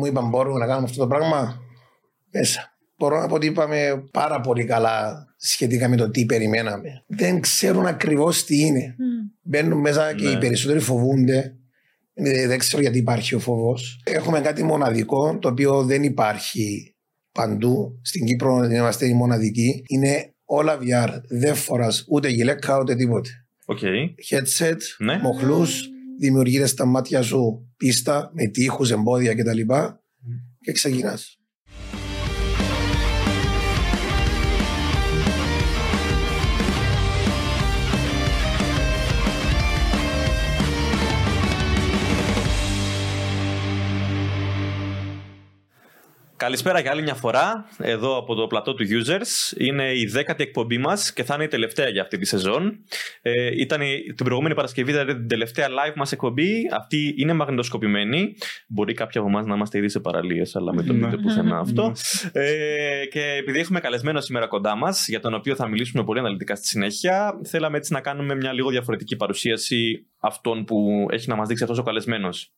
μου είπαν μπορούμε να κάνουμε αυτό το πράγμα μέσα. Μπορώ να πω ότι πήγαμε πάρα πολύ καλά σχετικά με το τι περιμέναμε. Δεν ξέρουν ακριβώς τι είναι. Μπαίνουν μέσα και Ναι. οι περισσότεροι φοβούνται. Ε, Δεν ξέρω γιατί υπάρχει ο φόβος. Έχουμε κάτι μοναδικό το οποίο δεν υπάρχει παντού. Στην Κύπρο είμαστε οι μοναδικοί. Είναι όλα VR. Δεν φοράς ούτε γιλέκα ούτε τίποτε. OK. Headset, Ναι. μοχλούς, δημιουργείται στα μάτια σου πίστα με τείχους, εμπόδια κτλ. Και ξεκινάς. Καλησπέρα για άλλη μια φορά, εδώ από το πλατό του Users. Είναι η δέκατη εκπομπή μας και θα είναι η τελευταία για αυτή τη σεζόν. Ε, ήταν η, την προηγούμενη Παρασκευή, δηλαδή την τελευταία live μας εκπομπή. Αυτή είναι μαγνητοσκοπημένη. Μπορεί κάποιοι από εμάς να είμαστε ήδη σε παραλίες, αλλά μην το Ναι. πείτε πουθενά αυτό. Ε, και επειδή έχουμε καλεσμένο σήμερα κοντά μας, για τον οποίο θα μιλήσουμε πολύ αναλυτικά στη συνέχεια, θέλαμε έτσι να κάνουμε μια λίγο διαφορετική παρουσίαση αυτών που έχει να μας δείξει αυτός ο καλεσμένος.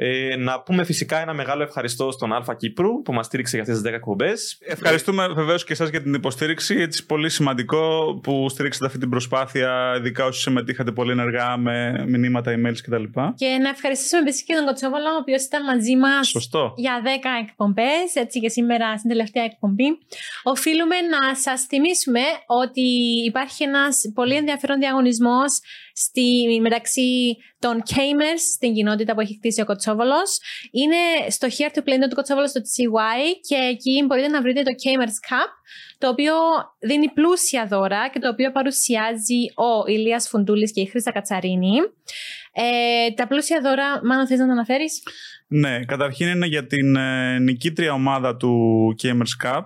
Ε, να πούμε φυσικά ένα μεγάλο ευχαριστώ στον Αλφα Κύπρου που μας στήριξε για αυτές τις 10 εκπομπές. Ευχαριστούμε βεβαίως και εσάς για την υποστήριξη. Έτσι, πολύ σημαντικό που στηρίξατε αυτή την προσπάθεια, ειδικά όσοι συμμετείχατε πολύ ενεργά με μηνύματα, emails κτλ. Και να ευχαριστήσουμε επίσης και τον Κοτσόβολο, ο οποίος ήταν μαζί μας Σωστό. για 10 εκπομπές, έτσι και σήμερα στην τελευταία εκπομπή. Οφείλουμε να σας θυμίσουμε ότι υπάρχει ένας πολύ ενδιαφέρον διαγωνισμός στη, μεταξύ των gamers στην κοινότητα που έχει χτίσει ο Κοτσόβολος. Είναι στο Here to Play του Κοτσόβολος στο TCY και εκεί μπορείτε να βρείτε το Gamers Cup, το οποίο δίνει πλούσια δώρα και το οποίο παρουσιάζει ο Ηλίας Φουντούλης και η Χρήστα Κατσαρίνη. Ε, τα πλούσια δώρα, μάλλον θες να τα αναφέρεις; Ναι, καταρχήν είναι για την ε, νικήτρια ομάδα του Gamers Cup.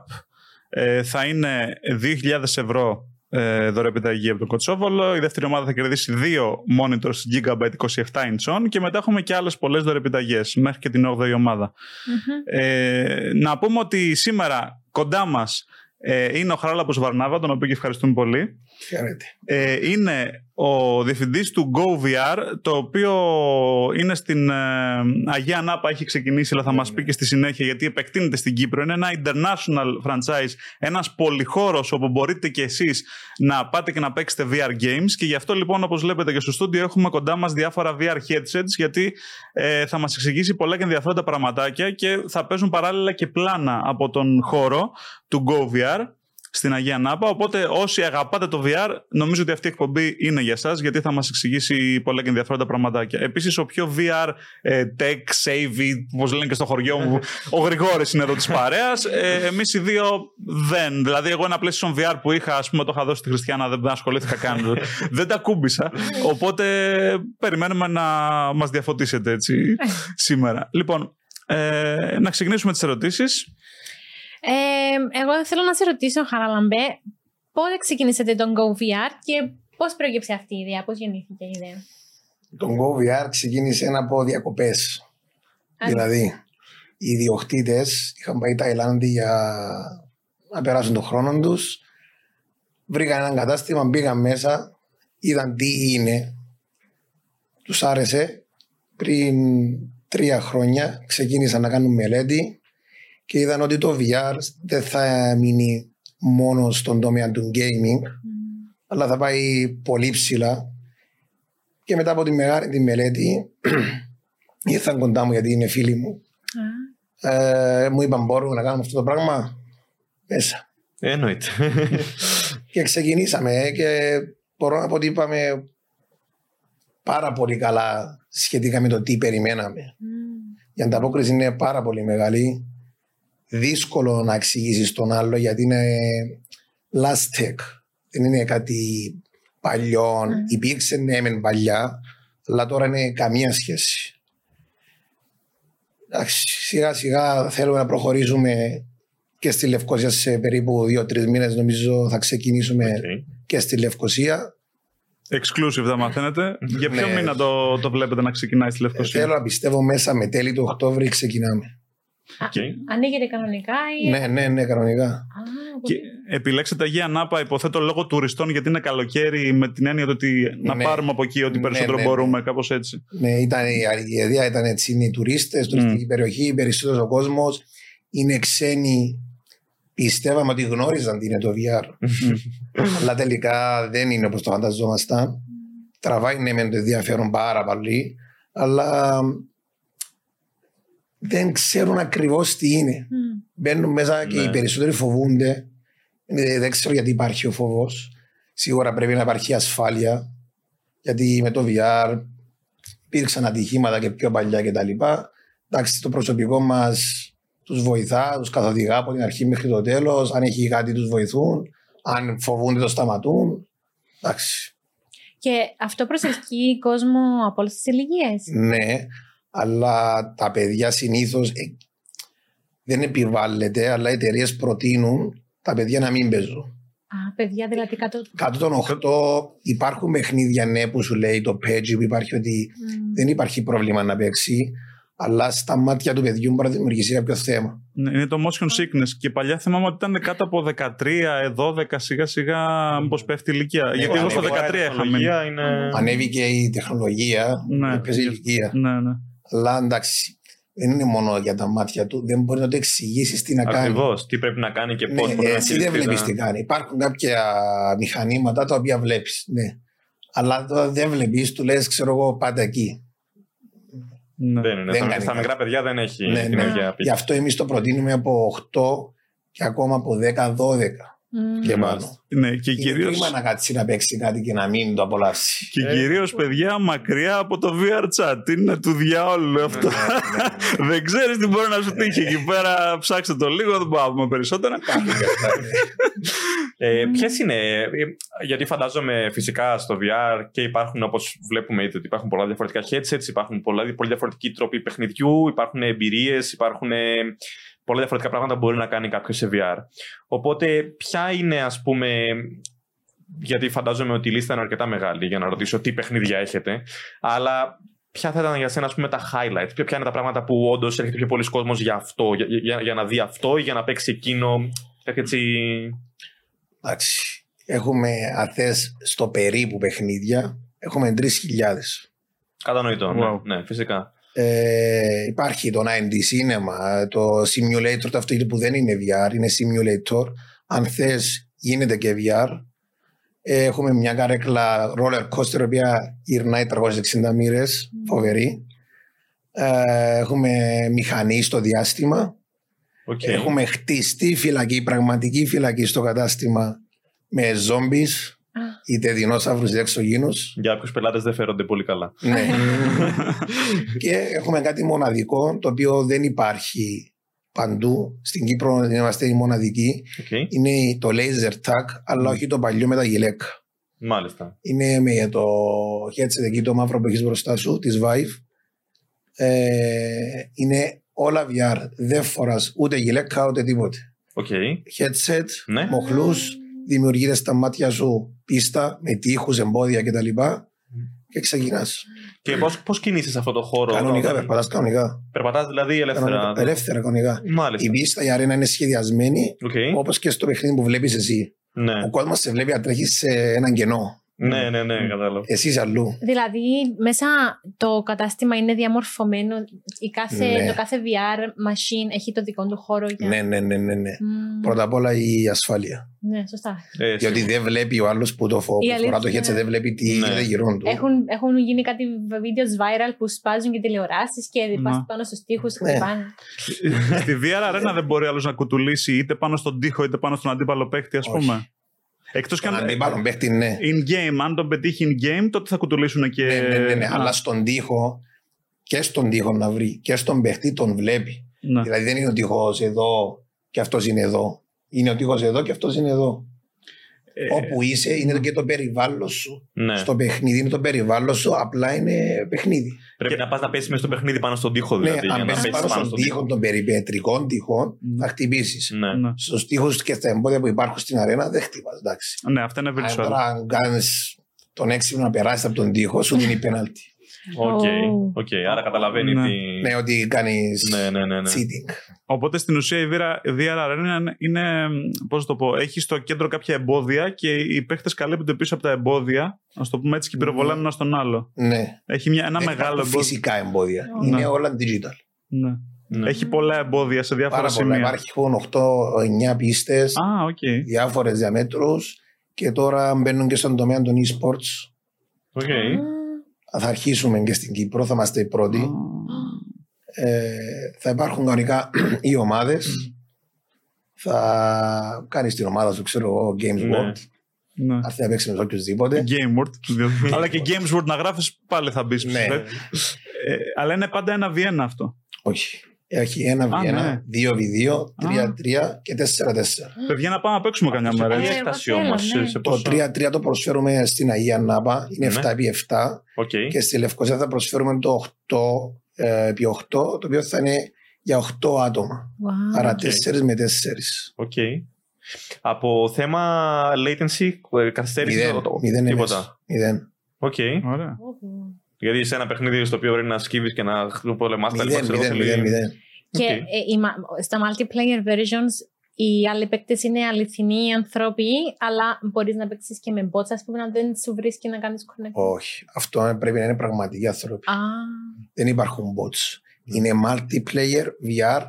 Ε, θα είναι 2.000 ευρώ ε, δωρεπιταγή από τον Κοτσόβολο. Η δεύτερη ομάδα θα κερδίσει δύο monitors Gigabyte 27 inch και μετά έχουμε και άλλες πολλές δωρεπιταγές μέχρι και την 8η ομάδα. Ε, να πούμε ότι σήμερα κοντά μας ε, είναι ο Χαράλαπος Βαρνάβα, τον οποίο και ευχαριστούμε πολύ. Χαίρετε. Ε, είναι ο διευθυντής του GoVR, το οποίο είναι στην ε, Αγία Νάπα, έχει ξεκινήσει, αλλά θα μας πει και στη συνέχεια, γιατί επεκτείνεται στην Κύπρο. Είναι ένα international franchise, ένας πολυχώρος όπου μπορείτε και εσείς να πάτε και να παίξετε VR games. Και γι' αυτό λοιπόν όπως βλέπετε και στο στούντιο έχουμε κοντά μας διάφορα VR headsets γιατί ε, θα μας εξηγήσει πολλά και ενδιαφέροντα πραγματάκια και θα παίζουν παράλληλα και πλάνα από τον χώρο του GoVR στην Αγία Νάπα. Οπότε όσοι αγαπάτε το VR, νομίζω ότι αυτή η εκπομπή είναι για εσά, γιατί θα μας εξηγήσει πολλά και ενδιαφέροντα πραγματάκια. Επίσης, ο πιο VR ε, tech savvy, όπως λένε και στο χωριό μου, ο Γρηγόρης είναι εδώ της παρέας. Ε, Εμείς οι δύο δεν. Δηλαδή, εγώ ένα PlayStation VR που είχα, ας πούμε, το είχα δώσει στη Χριστιανά, δεν ασχολήθηκα καν. δεν τα κούμπησα. Οπότε περιμένουμε να μας διαφωτίσετε έτσι σήμερα. Λοιπόν, ε, να ξεκινήσουμε τις ερωτήσεις. Ε, εγώ θέλω να σε ρωτήσω, Χαραλαμπέ, πότε ξεκινήσατε τον GoVR και πώς προέκυψε αυτή η ιδέα, πώς γεννήθηκε η ιδέα; Το GoVR ξεκίνησε από διακοπές. Δηλαδή, οι ιδιοκτήτες είχαν πάει Ταϊλάνδη για να περάσουν τον χρόνο τους. Βρήκαν ένα κατάστημα, μπήκαν μέσα, είδαν τι είναι. Τους άρεσε. Πριν τρία χρόνια ξεκίνησαν να κάνουν μελέτη και είδαν ότι το VR δεν θα μείνει μόνο στον τομέα του gaming, αλλά θα πάει πολύ ψηλά. Και μετά από τη, μεγάλη, τη μελέτη, ήρθαν κοντά μου γιατί είναι φίλοι μου. Ε, μου είπαν μπορούμε να κάνουμε αυτό το πράγμα; Μέσα. Εννοείται. Και ξεκινήσαμε ε, και μπορώ να πω ότι είπαμε πάρα πολύ καλά σχετικά με το τι περιμέναμε. Η ανταπόκριση είναι πάρα πολύ μεγάλη. Δύσκολο να εξηγήσεις τον άλλο γιατί είναι last tech. Δεν είναι κάτι παλιό. Υπήρξε ναι μεν παλιά, αλλά τώρα είναι καμία σχέση. Εντάξει, σιγά σιγά θέλουμε να προχωρήσουμε και στη Λευκοσία σε περίπου δύο-τρεις μήνες. Νομίζω θα ξεκινήσουμε Οκ. και στη Λευκοσία. Exclusive θα μαθαίνετε. Για ποιο Ναι. μήνα το, το βλέπετε να ξεκινάει στη Ε, Λευκοσία; Θέλω να πιστεύω μέσα με τέλη του Οκτώβρη ξεκινάμε. Οκ. Ανοίγεται κανονικά ή. Ναι, ναι, ναι, κανονικά. Α, Και πολύ- επιλέξετε Αγία Νάπα, υποθέτω λόγω τουριστών, γιατί είναι καλοκαίρι, με την έννοια του ότι να Ναι. πάρουμε από εκεί ό,τι Ναι, περισσότερο ναι, ναι. μπορούμε, κάπως έτσι. Ναι, ήταν, η η ιδέα ήταν έτσι, είναι οι τουρίστες, τουριστική περιοχή, περισσότερος ο κόσμος, είναι ξένοι. Πιστεύαμε ότι γνώριζαν τι είναι το VR. αλλά τελικά δεν είναι όπως το φανταζόμασταν. Τραβάει ναι με το ενδιαφέρον πάρα πολύ, αλλά δεν ξέρουν ακριβώς τι είναι. Μμ. Μπαίνουν μέσα και Ναι. οι περισσότεροι φοβούνται. Ε, δεν ξέρω γιατί υπάρχει ο φόβος. Σίγουρα πρέπει να υπάρχει ασφάλεια. Γιατί με το VR υπήρξαν ατυχήματα και πιο παλιά κτλ. Εντάξει, το προσωπικό μας τους βοηθά, τους καθοδηγά από την αρχή μέχρι το τέλος. Αν έχει κάτι, τους βοηθούν. Αν φοβούνται, το σταματούν. Εντάξει. Και αυτό προσελκύει κόσμο από όλες τις ηλικίες. Ναι, αλλά τα παιδιά συνήθως δεν επιβάλλεται, αλλά οι εταιρείες προτείνουν τα παιδιά να μην παίζουν. Α, παιδιά δηλαδή κάτω. Κάτω των 8 υπάρχουν παιχνίδια ναι που σου λέει το page που υπάρχει ότι Μμ. δεν υπάρχει πρόβλημα να παίξει, αλλά στα μάτια του παιδιού μπορεί να δημιουργήσει κάποιο θέμα. Ναι, είναι το motion sickness. Και παλιά θυμάμαι ότι ήταν κάτω από 13, 12, σιγά σιγά μήπως πέφτει η ηλικία. Γιατί εγώ στο Ανεβοκάει 13 η είχα μείνει. τεχνολογία είναι... Ανέβηκε η τεχνολογία, Ναι. παίζει ηλικία. Ναι, ναι. Αλλά εντάξει, δεν είναι μόνο για τα μάτια του, δεν μπορεί να το εξηγήσεις τι να κάνει. Ακριβώς. Τι πρέπει να κάνει και Ναι, πώς μπορεί να εσύ δεν χειριστεί βλέπεις τα- τι κάνει. Υπάρχουν κάποια μηχανήματα τα οποία βλέπεις. Ναι. Αλλά το δεν βλέπεις, του λες, ξέρω εγώ, πάντα εκεί. ναι. Δεν είναι. Δεν Στα, κάνει στα κάτι. μικρά παιδιά δεν έχει Ναι, την ναι. ίδια Γι' απήχηση. αυτό εμείς το προτείνουμε από 8 και ακόμα από 10-12 Μμ. και Μάλιστα. πάνω. Ναι, και Είναι κυρίως, κρίμα να κάτσει να παίξει κάτι και να μην το απολαύσει. και Ε. κυρίως παιδιά μακριά από το VR chat. Είναι του διαόλου αυτό. Ναι, δεν ξέρεις τι μπορεί να σου τύχει εκεί πέρα. Ψάξτε το λίγο, δεν μπορούμε να πούμε περισσότερα. Ε, Ποιες είναι, ε, γιατί φαντάζομαι φυσικά στο VR και υπάρχουν όπως βλέπουμε ήδη ότι υπάρχουν πολλά διαφορετικά headsets, υπάρχουν πολλά, πολύ διαφορετικοί τρόποι παιχνιδιού, υπάρχουν εμπειρίες, υπάρχουν ε, πολλά διαφορετικά πράγματα που μπορεί να κάνει κάποιος σε VR. Οπότε, ποια είναι, ας πούμε, γιατί φαντάζομαι ότι η λίστα είναι αρκετά μεγάλη για να ρωτήσω τι παιχνίδια έχετε, αλλά ποια θα ήταν για σένα ας πούμε, τα highlights, ποια ποια είναι τα πράγματα που όντως έρχεται πιο πολλοί κόσμος για αυτό, για, για, για να δει αυτό ή για να παίξει εκείνο. Κάποια έτσι; Εντάξει. Έχουμε αθέ στο περίπου παιχνίδια. Έχουμε 3.000. Κατανοητό. Wow. Ναι, ναι, φυσικά. Ε, υπάρχει το 90 Cinema, το Simulator, το αυτό που δεν είναι VR, είναι Simulator. Αν θες γίνεται και VR. Ε, έχουμε μια καρέκλα roller coaster, η οποία γυρνάει 360 μοίρες, φοβερή. Ε, έχουμε μηχανή στο διάστημα. Οκ. Έχουμε χτιστεί φυλακή, πραγματική φυλακή στο κατάστημα με zombies, Α. είτε δεινόσαυρους είτε εξωγήινους. Για κάποιους πελάτες δεν φέρονται πολύ καλά. Ναι. και έχουμε κάτι μοναδικό το οποίο δεν υπάρχει παντού. Στην Κύπρο είμαστε οι μοναδικοί. Οκ. Είναι το laser tag, αλλά όχι το παλιό με τα γιλέκα. Μάλιστα. Είναι με το headset εκεί το μαύρο που έχεις μπροστά σου, της Vive. Ε, είναι όλα VR. Δεν φοράς ούτε γιλέκα ούτε τίποτε. OK. Headset, Ναι. μοχλούς, δημιουργείται στα μάτια σου πίστα με τοίχους, εμπόδια κτλ. Και ξεκινάς. Και πώς πώς κινείσαι σε αυτό το χώρο; Κανονικά, περπατάς κανονικά. Περπατάς δηλαδή ελεύθερα. Κανονικά, Ελεύθερα κανονικά. Μάλιστα. Η πίστα, η αρένα είναι σχεδιασμένη Οκ. όπως και στο παιχνίδι που βλέπεις εσύ. Ναι. Ο κόσμος σε βλέπει να τρέχεις σε έναν κενό. Ναι, ναι, ναι, κατάλαβα. Εσύ είσαι αλλού. Δηλαδή, μέσα το κατάστημα είναι διαμορφωμένο. Η κάθε, Ναι. Το κάθε VR machine έχει το δικό του χώρο. Για... Ναι, ναι, ναι, ναι. ναι. Μμ. Πρώτα απ' όλα η ασφάλεια. Ναι, σωστά. Ε, Διότι δεν βλέπει ο άλλος που το φο- Η που φορά το αλήθεια headset, είναι- δεν βλέπει τι Ναι. γίνεται γύρω του. Έχουν, έχουν γίνει κάτι βίντεος viral που σπάζουν και τηλεοράσεις και Ναι. πας πάνω στους τοίχου και Ναι. χτυπάνε. Στη VR Arena δεν μπορεί άλλος να κουτουλήσει είτε πάνω στον τοίχο είτε πάνω στον αντίπαλο παίχτη, ας Όχι. πούμε. Εκτός και Τον αν. αντίπαλο παίχτη, ναι. In game, αν τον πετύχει in game, τότε θα κουτουλήσουν και. Ναι, ναι, ναι, ναι. Α, Αλλά στον τοίχο και στον τοίχο να βρει και στον παίχτη τον βλέπει. ναι. Δηλαδή δεν είναι ο τοίχος εδώ και αυτός είναι εδώ. Είναι ο τοίχος εδώ και αυτός είναι εδώ. Ε, Όπου είσαι είναι και το περιβάλλον σου. ναι. Στο παιχνίδι είναι το περιβάλλον σου, απλά είναι παιχνίδι. Πρέπει να πας να πέσεις μέσα στο παιχνίδι πάνω στον τοίχο, Ναι, δηλαδή. για αν να πέσεις πέσεις πάνω στον τοίχο των περιπετρικών τοίχων, Ναι. θα χτυπήσεις. Ναι. ναι. Στους τοίχους και στα εμπόδια που υπάρχουν στην αρένα δεν χτυπάς. Εντάξει. ναι, αυτά είναι Αν virtual. τώρα αν κάνεις τον έξυπνο να περάσεις από τον τοίχο, σου δίνει πέναλτι. Οκ, Oh. οκ. Άρα καταλαβαίνει Ναι. τι. Ναι, ότι κάνεις Ναι, ναι, ναι. ναι. cheating. Οπότε στην ουσία η VR, VR Arena είναι, είναι πώς το πω, έχει στο κέντρο κάποια εμπόδια και οι παίχτες καλύπτονται πίσω από τα εμπόδια, ας το πούμε έτσι, και πυροβολάνε ένα στον άλλο. Ναι. Έχει μια, ένα Δεν μεγάλο υπάρχουν εμπόδιο. φυσικά εμπόδια. Ναι. Είναι όλα digital. Ναι. Ναι. Έχει πολλά εμπόδια σε διάφορα Πάρα πολλά. σημεία. Υπάρχουν 8-9 πίστες, Α, οκ. διάφορες διαμέτρους και τώρα μπαίνουν και στον τομέα των e-sports. OK. Θα αρχίσουμε και στην Κύπρο, θα είμαστε οι πρώτοι. Ε, θα υπάρχουν κανονικά οι ομάδες. Θα κάνεις την ομάδα σου, ξέρω εγώ, Games Ναι. World. Ναι. Έρθει να παίξει με οποιοδήποτε. Game World. Αλλά και Games World να γράφεις πάλι θα μπεις. Ναι. Ε, αλλά είναι πάντα ένα V1 αυτό. Όχι. Έχει ένα Α, V1, ναι. 2v2, 3-3 και 4-4. Παιδιά να πάμε να παίξουμε καμιά Σε μέρα. ποια Ε, έτσι. έκταση εγώ θέλω, όμως. ναι. Σε Το πόσο. 3-3 το προσφέρουμε στην Αγία Νάπα, είναι Ναι. 7x7 Οκ. και στη Λευκοσία θα προσφέρουμε το 8x8, το οποίο θα είναι για 8 άτομα. Wow. Άρα Οκ. 4 με 4. Οκ. Από θέμα latency, ε, καθυστέρηση. Μηδέν, το- μηδέν Τίποτα. MS. Μηδέν. Οκ. Ωραία. Γιατί σε ένα παιχνίδι στο οποίο πρέπει να σκύβεις και να πολεμάς και τα λοιπά. Μηδέν, ξέρω εγώ, μηδέν, θέλει- μηδέν, μηδέν. Και Οκ. ε, η μα- στα multiplayer versions οι άλλοι παίκτες είναι αληθινοί άνθρωποι, αλλά μπορείς να παίξεις και με bots, ας πούμε, να δεν σου βρίσκει να κάνεις connect. Όχι. Αυτό πρέπει να είναι πραγματικοί άνθρωποι. Α, Δεν υπάρχουν bots. Είναι multiplayer VR,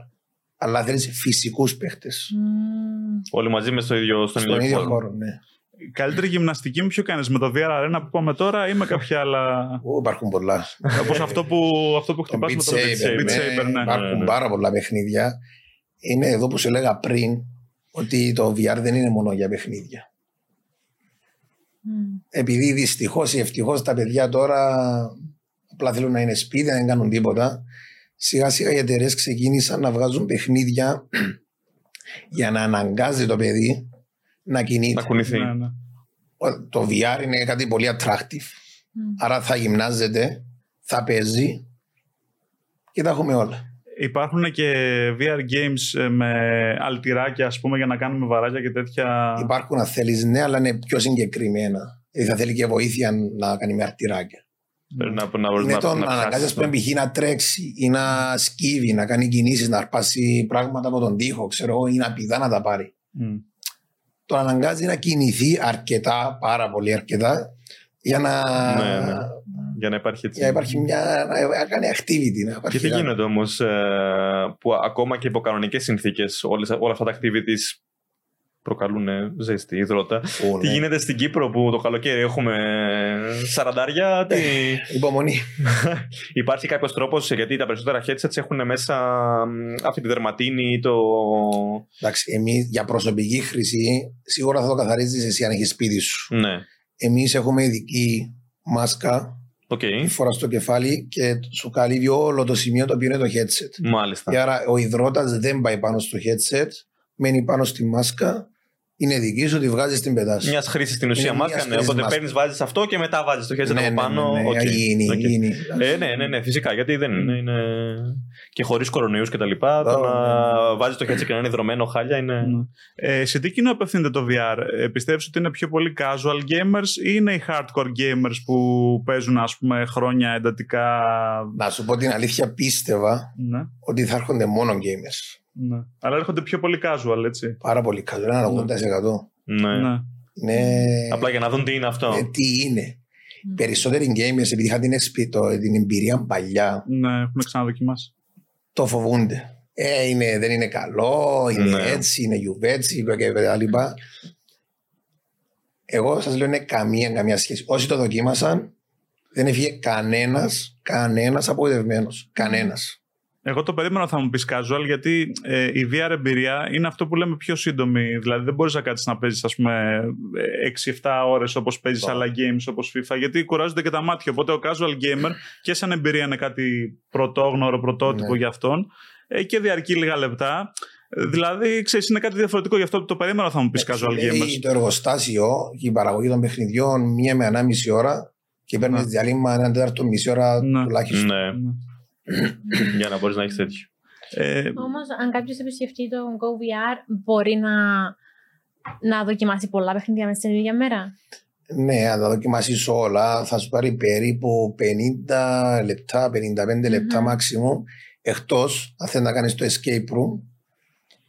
αλλά θέλει φυσικούς παίχτες. μμμ. Όλοι μαζί μες στο ίδιο, στον Στον ίδιο ίδιο χώρο. χώρο, ναι. Η καλύτερη γυμναστική μου ποιο κάνεις με το VR Arena που πάμε τώρα ή με κάποια άλλα; Ω, Υπάρχουν πολλά. Όπως αυτό που, αυτό που Το χτυπάς Beat με το Saber, Beat ναι, Saber, ναι. Υπάρχουν Ναι, ναι. πάρα πολλά παιχνίδια. Είναι εδώ που σου έλεγα πριν ότι το VR δεν είναι μόνο για παιχνίδια. Μμ. Επειδή δυστυχώς ή ευτυχώς τα παιδιά τώρα απλά θέλουν να είναι σπίτι, να δεν κάνουν τίποτα. Σιγά σιγά οι εταιρείες ξεκίνησαν να βγάζουν παιχνίδια για να αναγκάζει το παιδί να κινείται. Να κουνηθεί. Ναι, ναι. Ο- Το VR είναι κάτι πολύ attractive. Μμ. Άρα θα γυμνάζεται, θα παίζει και τα έχουμε όλα. Υπάρχουν και VR games ε, με αλτηράκια, ας πούμε, για να κάνουμε βαράκια και τέτοια. Υπάρχουν αν θέλεις, ναι, αλλά είναι πιο συγκεκριμένα. Δηλαδή θα θέλει και βοήθεια να κάνει με αρτηράκια. Πρέπει να, να, Είναι να, το να να αναγκάζεις ψάξεις, πούμε, π.χ. να τρέξει ή να σκύβει, να κάνει κινήσεις, να αρπάσει πράγματα από τον τοίχο, ξέρω εγώ, ή να πηδά να τα πάρει. Μμ. Το αναγκάζει να κινηθεί αρκετά, πάρα πολύ αρκετά, για να, Ναι, ναι. Για να υπάρχει έτσι. για να υπάρχει μια. να κάνει activity. Να Και υπάρχει τι κάτι. γίνεται όμως που ακόμα και υπό κανονικές συνθήκες όλα αυτά τα activities προκαλούν ε, ζέστη, υδρότα. Ω, Τι ναι. γίνεται στην Κύπρο που το καλοκαίρι έχουμε σαραντάρια, τι... Υπομονή. Υπάρχει κάποιος τρόπος, γιατί τα περισσότερα headsets έχουν μέσα μ, αυτή τη δερματίνη, το. Εντάξει, εμείς για προσωπική χρήση σίγουρα θα το καθαρίζεις εσύ αν έχεις σπίτι σου. Ναι. Εμείς έχουμε ειδική μάσκα Οκ. που φοράς στο κεφάλι και σου καλύπτει όλο το σημείο το οποίο είναι το headset. Μάλιστα. Και άρα ο ιδρώτας δεν πάει πάνω στο headset, μένει πάνω στη μάσκα, είναι δική σου, τη βγάζεις την πετάς. Μιας χρήσης στην ουσία Είναι μάσκα. μιας Ναι. χρήσης Οπότε μάσκα. παίρνεις, βάζεις αυτό και μετά βάζεις το headset ναι, από πάνω. Ναι, ναι, Οκ. ναι, γίνει, Οκ. γίνει. Ε, ναι, ναι, ναι, φυσικά. Γιατί δεν είναι. είναι... Και χωρίς κορονοϊούς και τα λοιπά. Το Ω, να ναι, βάζεις το headset και να είναι ιδρωμένο χάλια είναι. Ναι. Ε, σε τι κοινό απευθύνεται το VR, ε, πιστεύεις ότι είναι πιο πολύ casual gamers ή είναι οι hardcore gamers που παίζουν ας πούμε χρόνια εντατικά; Να σου πω την αλήθεια, πίστευα Ναι, ότι θα έρχονται μόνο gamers. Ναι. Αλλά έρχονται πιο πολύ casual, έτσι. Πάρα πολύ καλό, ένα 80%. Ναι. Ναι. Είναι... Απλά για να δουν τι είναι αυτό. ε, τι είναι. Περισσότεροι gamers, επειδή είχαν την, εξπι- το- την εμπειρία παλιά, Ναι, έχουν ξαναδοκιμάσει. το φοβούνται. Ε, είναι, δεν είναι καλό, είναι Ναι. έτσι, είναι γιουβέτσι και τα λοιπά. Εγώ σας λέω είναι καμία, καμία σχέση. Όσοι το δοκίμασαν, δεν έφυγε κανένας, κανένας απογοητευμένος. Κανένας. Εγώ το περίμενα θα μου πεις casual γιατί ε, η VR εμπειρία είναι αυτό που λέμε πιο σύντομη. Δηλαδή δεν μπορείς να κάτσεις να παίζεις, ας πούμε, 6-7 ώρες όπως παίζεις Σωστό. άλλα games όπως FIFA, γιατί κουράζονται και τα μάτια. Οπότε ο casual gamer και σαν εμπειρία είναι κάτι πρωτόγνωρο, πρωτότυπο Ναι. για αυτόν ε, και διαρκεί λίγα λεπτά. Ε, Δηλαδή, ξέρεις, είναι κάτι διαφορετικό. Γι' αυτό το περίμενα θα μου πεις casual Λέει gamers. το εργοστάσιο και η παραγωγή των παιχνιδιών μία με ανάμιση ώρα και παίρνεις Ναι. διαλύμα ένα τέταρτο μισή ώρα Ναι. τουλάχιστον. Ναι, Ναι. για να μπορείς να έχεις τέτοιο. Ε, Όμως, αν κάποιος επισκεφτεί το GoVR, μπορεί να, να δοκιμάσει πολλά παιχνίδια μέσα στην ίδια μέρα; Ναι, αν τα δοκιμάσεις όλα, θα σου πάρει περίπου 50 λεπτά, 55 λεπτά Μμμ. maximum. Εκτός αν θέλει να κάνεις το escape room,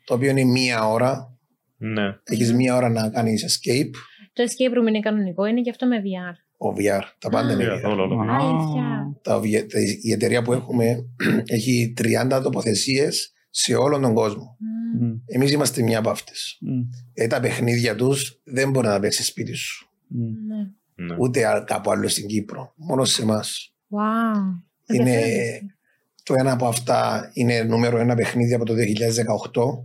το οποίο είναι μία ώρα. Ναι. Έχεις μία ώρα να κάνεις escape. Το escape room είναι κανονικό, είναι και αυτό με VR. Ο VR. Τα πάντα είναι Yeah, VR. όλο, όλο. Α, Αλήθεια. Τα, βι- τα- η εταιρεία που έχουμε έχει 30 τοποθεσίες σε όλον τον κόσμο. Μμ. μ, Εμείς είμαστε μια από αυτές. μ, Ε, τα παιχνίδια τους δεν μπορεί να τα παίξεις σπίτι σου. μ. Ναι. Ναι. Ούτε α- κάπου άλλο στην Κύπρο. Μόνο σε εμάς. Wow. Είναι Ενδιαφέρον. το ένα από αυτά είναι νούμερο ένα παιχνίδι από το 2018,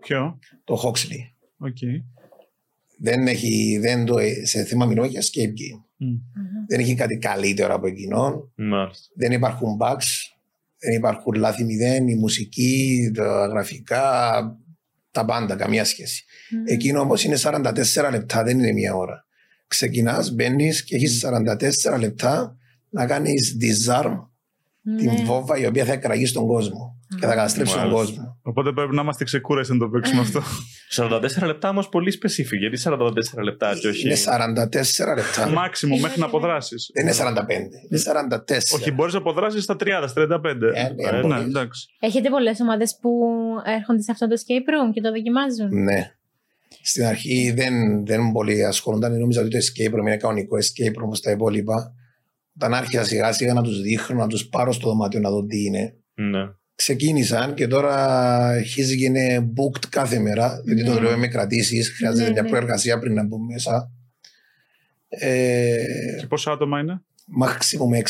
Ποιο; το Huxley. OK. Δεν έχει, δεν το, σε θέμα μιλώ για escape game. Μ. Μμμ. Δεν έχει κάτι καλύτερο από εκείνο. Μάλιστα. Δεν υπάρχουν bugs, δεν υπάρχουν λάθη μηδέν, η μουσική, τα γραφικά, τα πάντα, καμία σχέση. Μμμ. Εκείνο όμως είναι 44 λεπτά, δεν είναι μία ώρα. Ξεκινάς, μπαίνεις και έχεις 44 λεπτά να κάνεις disarm την Ναι. βόμβα η οποία θα εκραγεί στον κόσμο και θα καταστρέψει τον Μάλιστα. κόσμο. Οπότε πρέπει να είμαστε ξεκούραστοι να το παίξουμε αυτό. 44 λεπτά όμως πολύ specific. Γιατί 44 λεπτά και όχι. Είναι 44 λεπτά. Μάξιμο μέχρι να αποδράσεις. Δεν είναι 45, είναι 44. Όχι, μπορείς να αποδράσεις στα 30, στα 35. Ε, ναι, Ε, μπορείς. ναι, εντάξει. Έχετε πολλές ομάδες που έρχονται σε αυτό το escape room και το δοκιμάζουν; Ναι. Στην αρχή δεν, δεν πολύ ασχολούνταν. Νόμιζα ότι το escape room είναι κανονικό escape room όπως τα υπόλοιπα. Όταν άρχισα σιγά σιγά να τους δείχνω, να τους πάρω στο δωμάτιο να δω τι είναι. Ναι. Ξεκίνησαν και τώρα αρχίζει και είναι booked κάθε μέρα. Γιατί το Ναι. δουλεύει με κρατήσεις. Χρειάζεται Ναι, μια ναι. προεργασία πριν να μπω μέσα. Ε, Και πόσα άτομα είναι; maximum 6.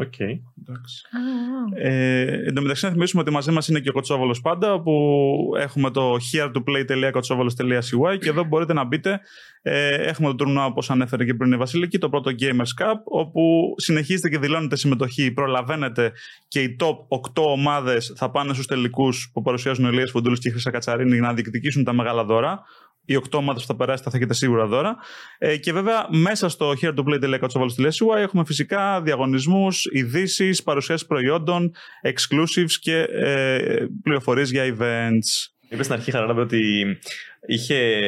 Οκ. Εντάξει. Α, Ε, εν τω μεταξύ, να θυμίσουμε ότι μαζί μας είναι και ο Κοτσόβολος πάντα, όπου έχουμε το here2play.kotsovolos.cy και εδώ μπορείτε να μπείτε. Ε, έχουμε το τουρνουά, όπως ανέφερε και πριν η Βασιλική, το πρώτο Gamers Cup, όπου συνεχίζετε και δηλώνετε συμμετοχή, προλαβαίνετε και οι top 8 ομάδες θα πάνε στους τελικούς που παρουσιάζουν ο Ηλίας Φοντούλη και η Χρυσά Κατσαρίνη για να διεκδικήσουν τα μεγάλα δώρα. Οι 8 ομάδες που θα περάσετε θα έχετε σίγουρα δώρα. Ε, και βέβαια μέσα στο here2play.kotsovolos.cy έχουμε φυσικά διαγωνισμούς, ειδήσεις, παρουσιάσεις προϊόντων, exclusives και ε, πληροφορίες για events. Είπες στην αρχή, Χαράλαμπε, ότι είχε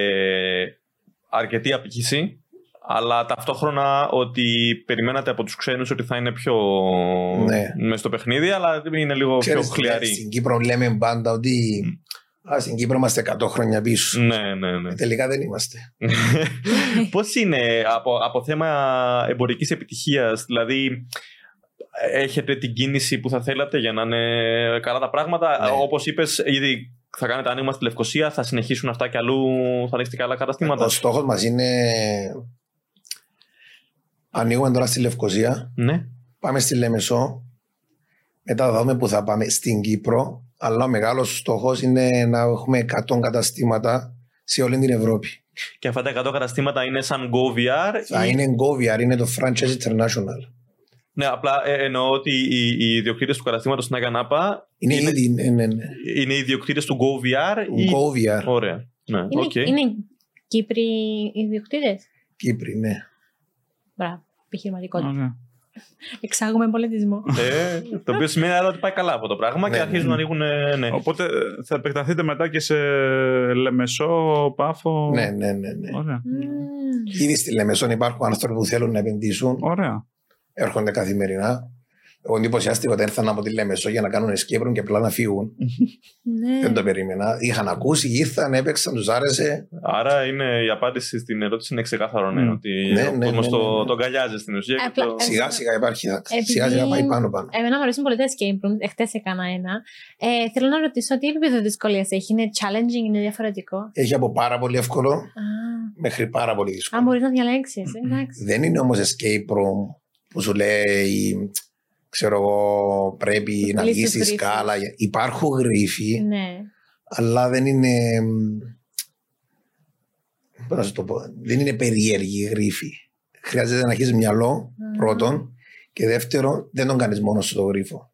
αρκετή απήχηση, αλλά ταυτόχρονα ότι περιμένατε από τους ξένους ότι θα είναι πιο Ναι. μες στο παιχνίδι, αλλά είναι λίγο Ξέρεις, πιο χλιαρή. στην Κύπρο λέμε πάντα ότι α, στην Κύπρο είμαστε 100 χρόνια πίσω. ναι, ναι, ναι. Ε, Τελικά δεν είμαστε. Πώς είναι από, από θέμα εμπορικής επιτυχίας, δηλαδή έχετε την κίνηση που θα θέλατε για να είναι καλά τα πράγματα; Ναι. Όπως είπες, ήδη θα κάνετε άνοιγμα στη Λευκοσία, θα συνεχίσουν αυτά και αλλού, θα ανοίξετε και άλλα καταστήματα; Ο στόχος μας είναι. Ανοίγουμε τώρα στη Λευκοσία, Ναι. πάμε στη Λεμεσό, μετά θα δούμε που θα πάμε στην Κύπρο. Αλλά ο μεγάλος στόχος είναι να έχουμε 100 καταστήματα σε όλη την Ευρώπη. Και αυτά τα 100 καταστήματα είναι σαν GoVR. Θα ή- είναι GoVR, είναι το franchise international. Ναι, απλά ε, εννοώ ότι οι, οι ιδιοκτήτες του καταστήματος στην Αγία Νάπα Είναι, Είναι- ήδη. Ναι, ναι, ναι. είναι οι ιδιοκτήτες του GoVR. Ή... GoVR, Ωραία. Ναι, είναι, οκ. είναι Κύπροι ιδιοκτήτες; Κύπρη, ναι. Μπράβο. Επιχειρηματικότητα. Ωραία. Εξάγουμε πολιτισμό. Ε, το οποίο σημαίνει άρα ότι πάει καλά αυτό το πράγμα Ναι, και ναι. αρχίζουν να ανοίγουν. ε, Ναι. Οπότε ε, θα επεκταθείτε μετά και σε Λεμεσό, Πάφο. Ναι, ναι, ναι, ναι. Ωραία. Μμμ. Ήδη στη Λεμεσόν υπάρχουν άνθρωποι που θέλουν να επενδύσουν. Ωραία. έρχονται καθημερινά. Εγώ εντυπωσιάστηκα όταν ήρθαν από τη Λέμεσο για να κάνουν escape room και απλά να φύγουν. Ναι. Δεν το περίμενα. Είχαν ακούσει, ήρθαν, έπαιξαν, τους άρεσε. Άρα είναι, η απάντηση στην ερώτηση είναι ξεκάθαρο. Ναι, Μμ. ότι Ναι, ο ναι, κόσμος ναι, ναι, το, ναι. το αγκαλιάζει στην ουσία. και Απλά- το- ε, Σιγά σιγά υπάρχει. Επειδή- Σιγά σιγά πάει πάνω πάνω. Εμένα μου αρέσουν πολύ τα escape rooms. Εχθές έκανα ένα. Ε, θέλω να ρωτήσω τι επίπεδο δυσκολίας έχει. Είναι challenging, είναι διαφορετικό; Έχει από πάρα πολύ εύκολο Α, μέχρι πάρα πολύ αν δύσκολο. μπορείς να διαλέξεις. Εντάξει. Δεν είναι όμως escape room που σου λέει, ξέρω εγώ, πρέπει να λύσεις βγει στη γρίφους. σκάλα. Υπάρχουν γρίφοι, Ναι. αλλά δεν είναι. μ, Πώς να σου το πω, δεν είναι περίεργοι οι γρίφοι. Χρειάζεται να έχεις μυαλό Α. πρώτον και δεύτερον δεν τον κάνεις μόνος σου το γρίφο.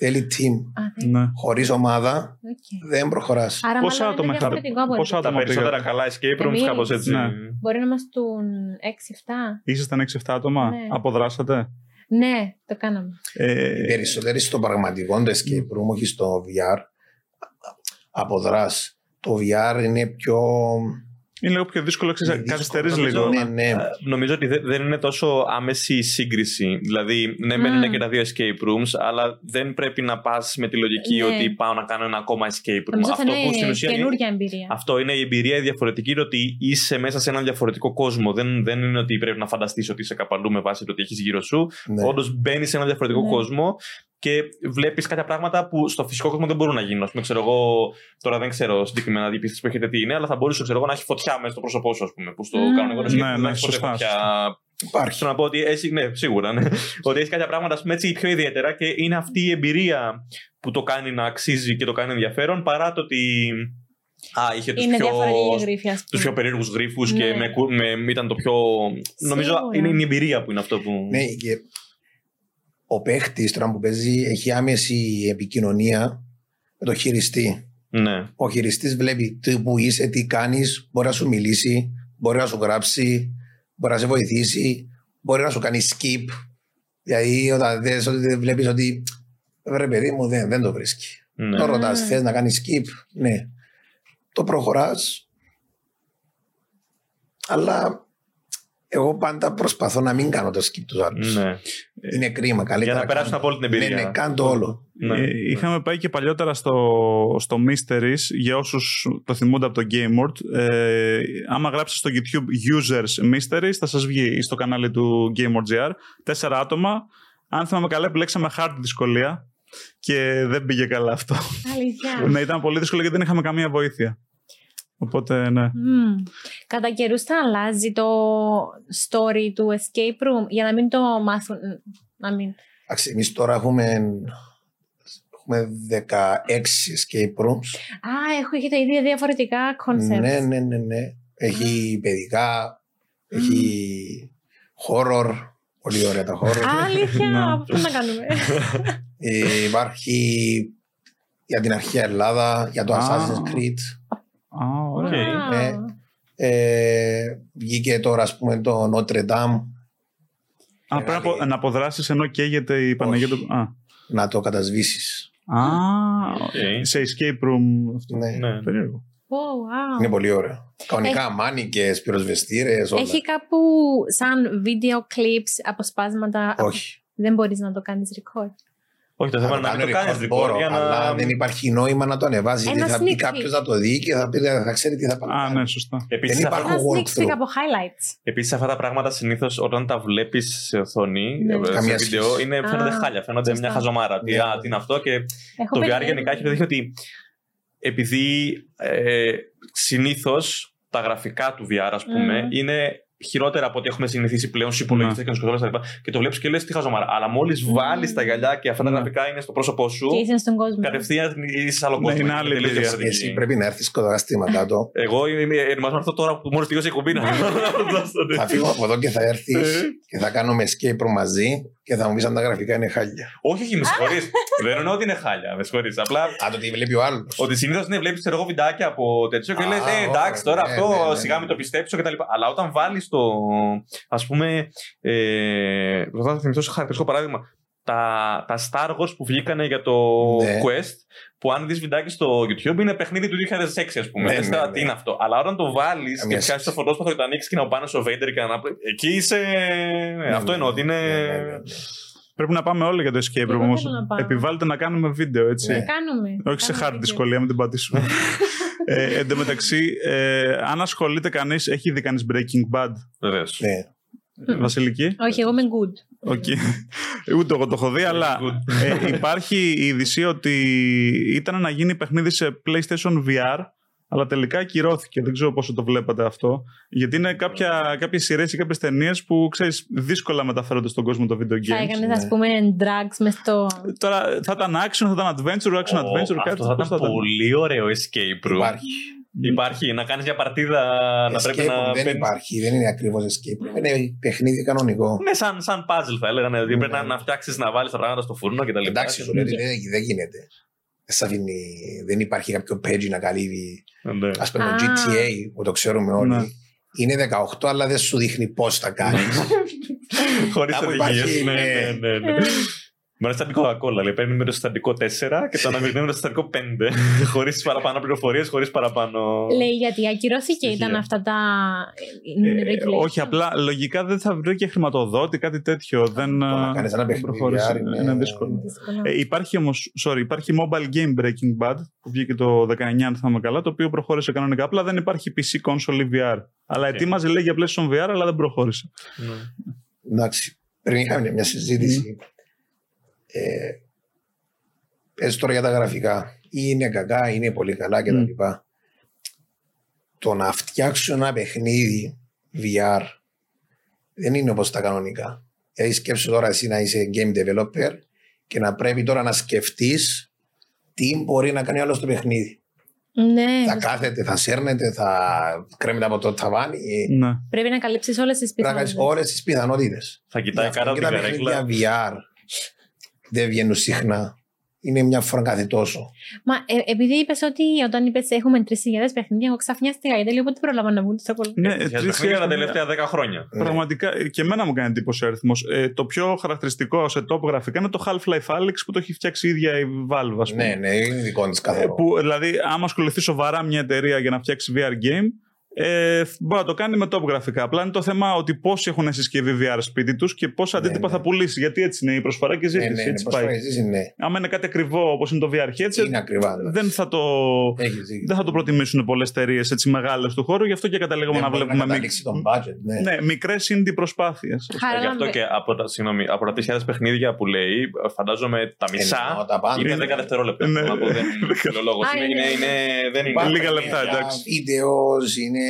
Θέλει team. Α, δεν- Ναι. Χωρίς ομάδα οκ. δεν προχωράς. Άρα Πόσα μάλλον άτομα είναι είχατε; διαφορετικό από Πόσα ό,τι- Τα άτομα περισσότερα πήγατε; καλά escape rooms, Εμείς. κάπως έτσι. Ναι. Μπορεί να είμαστε 6-7. Ήσασταν 6-7 άτομα; Ναι. Αποδράσατε; Ναι, το κάναμε. Ε, Οι περισσότεροι στο πραγματικό το escape room, όχι στο VR, αποδράς. Το VR είναι πιο Είναι λίγο πιο δύσκολο, ξέρεις, Είναι καθυστερείς δύσκολο, λίγο. Ναι, ναι. Ε, Νομίζω ότι δε- δεν είναι τόσο άμεση η σύγκριση. Δηλαδή, ναι, μεν Μμμ. είναι και τα δύο escape rooms, αλλά δεν πρέπει να πας με τη λογική Ναι. ότι πάω να κάνω ένα ακόμα escape room. Νομίζω θα Αυτό που στην είναι ουσία. καινούργια εμπειρία. Αυτό είναι η εμπειρία η διαφορετική, είναι ότι είσαι μέσα σε έναν διαφορετικό κόσμο. Δεν, δεν είναι ότι πρέπει να φανταστείς ότι είσαι κάπου αλλού με βάση το ότι έχεις γύρω σου. ναι. Όντως μπαίνεις σε έναν διαφορετικό Ναι. κόσμο και βλέπεις κάποια πράγματα που στο φυσικό κόσμο δεν μπορούν να γίνουν. Α πούμε, ξέρω εγώ, τώρα δεν ξέρω συγκεκριμένα τι πίστες που έχετε τι είναι, αλλά θα μπορούσε ξέρω εγώ, να έχει φωτιά μέσα στο πρόσωπό σου, ας πούμε. Που στο Μμμ. κανονικό Ναι, escape ναι, δεν έχει ποτέ σωστά, φωτιά. Υπάρχει. Θέλω να πω ότι έχει, ναι, σίγουρα, ναι. ότι έχει κάποια πράγματα ας πούμε, έτσι, πιο ιδιαίτερα και είναι αυτή η εμπειρία που το κάνει να αξίζει και το κάνει ενδιαφέρον παρά το ότι. Α, είχε τους Είναι πιο, διαφορετική γρήφη, ας τους πιο πούμε. περίεργους γρίφους Ναι. και με, κου- με, ήταν το πιο... Νομίζω Σίγουρα. είναι, είναι η εμπειρία που είναι αυτό που... Ναι, και ο παίχτης τώρα που παίζει έχει άμεση επικοινωνία με τον χειριστή. ναι. Ο χειριστής βλέπει τι που είσαι, τι κάνεις, μπορεί να σου μιλήσει, μπορεί να σου γράψει, μπορεί να σε βοηθήσει, μπορεί να σου κάνει skip. Δηλαδή, όταν δες ότι βλέπεις ότι βρε παιδί μου δεν, δεν το βρίσκει. ναι. Το ρωτάς, Mm. θες να κάνεις skip, ναι. Το προχωράς. Αλλά εγώ πάντα προσπαθώ να μην κάνω το skip τους άλλους. ναι. Είναι κρίμα. Καλύτερα Για να περάσουν κάνω. από όλη την εμπειρία. Ναι, ναι, κάνω το όλο. Ναι. Ε, είχαμε πάει και παλιότερα στο, στο Mysteries για όσους το θυμούνται από το GameWord. Ε, άμα γράψετε στο YouTube Users Mysteries θα σας βγει ή στο κανάλι του GameWord.gr. Τέσσερα άτομα. Αν θυμάμαι καλά επιλέξαμε hard δυσκολία και δεν πήγε καλά αυτό. Αλήθεια. ναι, ήταν πολύ δύσκολο γιατί δεν είχαμε καμία βοήθεια. Οπότε ναι. Μμμ. Κατά καιρούς θα αλλάζει το story του escape room για να μην το μάθουν. Να μην. Εντάξει, εμείς τώρα έχουμε, έχουμε 16 escape rooms. Α, έχω, έχετε ήδη διαφορετικά concepts. Ναι, ναι, ναι, ναι. Έχει παιδικά, έχει horror. Πολύ ωραία τα horror. Α, αλήθεια, Ναι. αυτό να κάνουμε. Ε, υπάρχει για την αρχαία Ελλάδα, για το Α. Assassin's Creed. Α, ωραία. Οκ. Α, Ναι. Ε, βγήκε τώρα, ας πούμε, το Notre Dame Α, πρέπει να απο- να αποδράσεις ενώ καίγεται η Παναγία του... Α, να το κατασβήσεις. Α, Οκ. σε escape room αυτό. Ναι. Ναι. Περίεργο. Ω, wow. Είναι πολύ ωραίο. Κανονικά μάνικες, πυροσβεστήρες, όλα. Έχει κάπου σαν video clips, αποσπάσματα. Όχι. Δεν μπορείς να το κάνεις record. Όχι, το θέμα είναι να μην το κάνεις record μπορώ, record για Αλλά να. δεν υπάρχει νόημα να το ανεβάσει. Ένα Γιατί θα πει sneak peek. κάποιο να το δει και θα, πει, θα ξέρει τι θα πάει. να Α, κάνει. ναι, σωστά. Επίσης, Δεν αυτά- Ένα Έχω sneak walkthrough. peek από highlights. Επίσης αυτά τα πράγματα συνήθως όταν τα βλέπεις σε οθόνη, Ναι. ε, σε Καμία βίντεο, σχέση. είναι, φαίνονται Α, χάλια, φαίνονται σωστά. μια χαζομάρα. Τι, Ναι. α, τι είναι αυτό και Έχω το VR περιέργεια. γενικά έχει δείχνει ότι επειδή ε, συνήθως τα γραφικά του VR, ας πούμε, Μμμ. είναι χειρότερα από ό,τι έχουμε συνηθίσει πλέον στου υπολογιστές και στου κονσόλε και το βλέπεις και λες τι χαζομάρα. Αλλά μόλις Μμμ. βάλεις τα γυαλιά και αυτά τα Ναι. γραφικά είναι στο πρόσωπό σου, Και είσαι στον κόσμο. κατευθείαν είσαι σε άλλο Ναι, κόσμο. είναι άλλη τελείως εμπειρία. διαφορετική. Εσύ πρέπει να έρθεις κοντά το. Εγώ είμαι ετοιμασμένο αυτό τώρα που μόλις τελειώσει η εκπομπή να θα φύγω από εδώ και θα έρθεις Ε. και θα κάνουμε escape room μαζί και θα μου πεις αν τα γραφικά είναι χάλια. Όχι, όχι, με συγχωρείς. Δεν εννοώ ότι είναι χάλια. Με συγχωρείς. Απλά Α, το τι βλέπει ο άλλος. ότι συνήθως ναι, βλέπεις εγώ βιντεάκια από τέτοιο και Α, λες: Ε, ωραία, εντάξει, τώρα ναι, αυτό ναι, ναι, σιγά ναι. μην το πιστέψω κτλ. Αλλά όταν βάλεις το. Α πούμε. Ε, προσπαθώ να θυμηθώ σε χαρακτηριστικό παράδειγμα. Τα, τα Star Wars που βγήκανε για το Ναι. Quest, που αν δεις βιντεάκι στο YouTube είναι παιχνίδι του 2006, ας πούμε. Ναι, Λες, ναι, τώρα, ναι. Τι είναι αυτό. Αλλά όταν το βάλεις και Καμία πιάσει το σχέση. φωτόσπαθο και το ανοίξεις και να πάνω στο Vader και να. Εκεί είσαι. ναι, αυτό εννοώ ότι είναι. Ναι, ναι, ναι, ναι. Πρέπει να πάμε όλοι για το escape room Εγώ όμως. θέλω να πάω. Επιβάλλεται να κάνουμε βίντεο, έτσι. Ναι. Κάνουμε. Όχι σε Κάνουμε hard video. δυσκολία, μην την πατήσουμε. ε, εν τω μεταξύ, ε, αν ασχολείται κανείς, έχει δει κανείς Breaking Bad, Βεβαίως. Ναι. Βασιλική; Όχι, εγώ είμαι good. OK. Ούτε εγώ το έχω δει, αλλά ε, υπάρχει η είδηση ότι ήταν να γίνει παιχνίδι σε PlayStation VR, αλλά τελικά ακυρώθηκε. Δεν ξέρω πόσο το βλέπατε αυτό. Γιατί είναι κάποια, κάποιες σειρές ή κάποιες ταινίες που, ξέρεις, δύσκολα μεταφέρονται στον κόσμο των video games. Θα έκανες, ναι. ας πούμε, drugs μες στο. Τώρα θα ήταν action, θα ήταν adventure, action adventure, κάτι Αυτό θα πώς ήταν; πολύ ωραίο escape room. Υπάρχει. Υπάρχει. Να κάνεις μια παρτίδα να πρέπει Escape να. room δεν παίρνεις- υπάρχει. Δεν είναι ακριβώς escape room. Είναι παιχνίδι κανονικό. Ναι, σαν, σαν puzzle θα έλεγα. Δηλαδή Ναι. πρέπει να, να φτιάξεις να βάλεις τα πράγματα στο φούρνο και τα λοιπά. Εντάξει, σου λέει ότι δεν, δεν γίνεται. Δεν σ' αφήνει- δεν υπάρχει κάποιο page να καλύβει. Ναι. Α πούμε, το Α. GTA που το ξέρουμε όλοι. Ναι. Είναι 18, αλλά δεν σου δείχνει πώς θα κάνεις. Χωρίς Κάπου οδηγίες. υπάρχει, Ναι, ναι. ναι, ναι, ναι. Μπορεί να είναι στην Coca-Cola. Λέει, παίρνουμε το συστατικό 4 και το αναμειγνύουμε το συστατικό 5. χωρίς παραπάνω πληροφορίες, χωρίς παραπάνω. Λέει γιατί ακυρώθηκε Στοιχεία. ήταν αυτά τα. Ε, regulations. όχι, απλά λογικά δεν θα βρει και χρηματοδότη, κάτι τέτοιο. Δεν Το να ε, κάνεις ένα παιχνίδι προχώρησε. VR είναι- Είναι δύσκολο. Δύσκολο. Ε, υπάρχει όμως, sorry, υπάρχει mobile game Breaking Bad που βγήκε το 19, αν θυμάμαι καλά, το οποίο προχώρησε κανονικά. Απλά δεν υπάρχει PC console ή VR. Αλλά Οκ. ετοίμαζε λέει για PlayStation VR, αλλά δεν προχώρησε. Ναι. Εντάξει, πριν είχαμε μια συζήτηση. Ε, πες τώρα για τα γραφικά. Ή είναι κακά, ή είναι πολύ καλά κτλ. Μμ. Το να φτιάξω ένα παιχνίδι VR δεν είναι όπως τα κανονικά. Δηλαδή σκέψου τώρα εσύ να είσαι game developer και να πρέπει τώρα να σκεφτείς τι μπορεί να κάνει άλλος στο παιχνίδι. Ναι, θα κάθεται, θα σέρνεται, θα κρέμεται από το ταβάνι. Ναι. πρέπει να καλύψεις όλες τις Πρέπει να κάνεις πιθανότητες. όλες τις πιθανότητες. Θα κοιτάει Γι' κάτω αυτό από και την τα παιχνίδια καρέκλα. VR δεν βγαίνουν συχνά. Είναι μια φορά κάθε τόσο. Μα ε, επειδή είπες ότι όταν είπες έχουμε 3.000 παιχνίδια, εγώ ξαφνιάστηκα γιατί λέω πότε πρόλαβα να βγουν τόσο πολλά. Ναι, Για τρεις παιχνίδια τα χιλιάδες τελευταία 10 χρόνια. Ναι. Πραγματικά ε, και εμένα μου κάνει εντύπωση ο αριθμός. Ε, το πιο χαρακτηριστικό σε top γραφικά είναι το Half-Life Alyx που το έχει φτιάξει η ίδια η Valve, ας πούμε. Ναι, ναι, είναι δικό της Ε, καθόλου. που, δηλαδή, άμα ασχοληθεί σοβαρά μια εταιρεία για να φτιάξει VR game, ε, μπορεί να το κάνει με top γραφικά. Απλά είναι το θέμα ότι πόσοι έχουν συσκευή VR σπίτι τους και πόσα Ναι, αντίτυπα ναι. θα πουλήσει. Γιατί έτσι είναι η προσφορά και η Ναι, ζήτηση. ναι, ναι, έτσι πώς πάει. φορές ζήσεις, ναι. Άμα είναι κάτι ακριβό όπως είναι το VR headset, Είναι ακριβά. δηλαδή. δεν θα το. Έχεις δίκιο. Δεν θα το προτιμήσουν πολλές εταιρείες μεγάλες του χώρου, γι' αυτό και καταλήγουμε Δεν να μπορεί βλέπουμε να καταλήξει τον budget, ναι. ναι, μικρές indie προσπάθειες. Χαρά Γι' να αυτό με- και από τα, συγγνώμη, από τα 3.000 παιχνίδια που λέει, φαντάζομαι τα Εννοώ μισά τα πάντα. είναι 10 δευτερόλεπτα. Ναι. Θέλω να πω, δεν είναι φιλολόγος. Α, Είναι, είναι. είναι, είναι, δεν είναι. Υπάρχουν Λίγα λεπτά, για εντάξει. Βίντεος, είναι.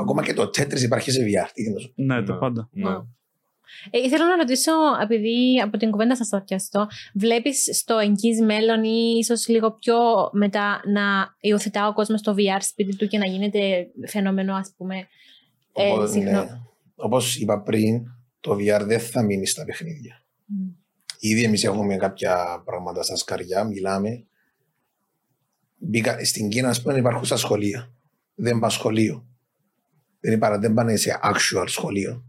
Ακόμα και το Tetris υπάρχει σε VR. Τι γίνεται. Ναι, το Ναι. πάντα. Ναι. Ε, ήθελα να ρωτήσω, επειδή από την κουβέντα σας το πιαστώ, βλέπεις στο εγγύς μέλλον ή ίσως λίγο πιο μετά να υιοθετά ο κόσμος το VR σπίτι του και να γίνεται φαινόμενο, ας πούμε, ε, Οπότε, συχνό; ναι. Όπως είπα πριν, το VR δεν θα μείνει στα παιχνίδια. Μμ. Ήδη εμείς έχουμε κάποια πράγματα στα σκαριά, μιλάμε. Μπήκα, στην Κίνα, ας πούμε, υπάρχουν στα σχολεία. Δεν πάνε σχολείο. Δεν, είπα, δεν πάνε σε actual σχολείο.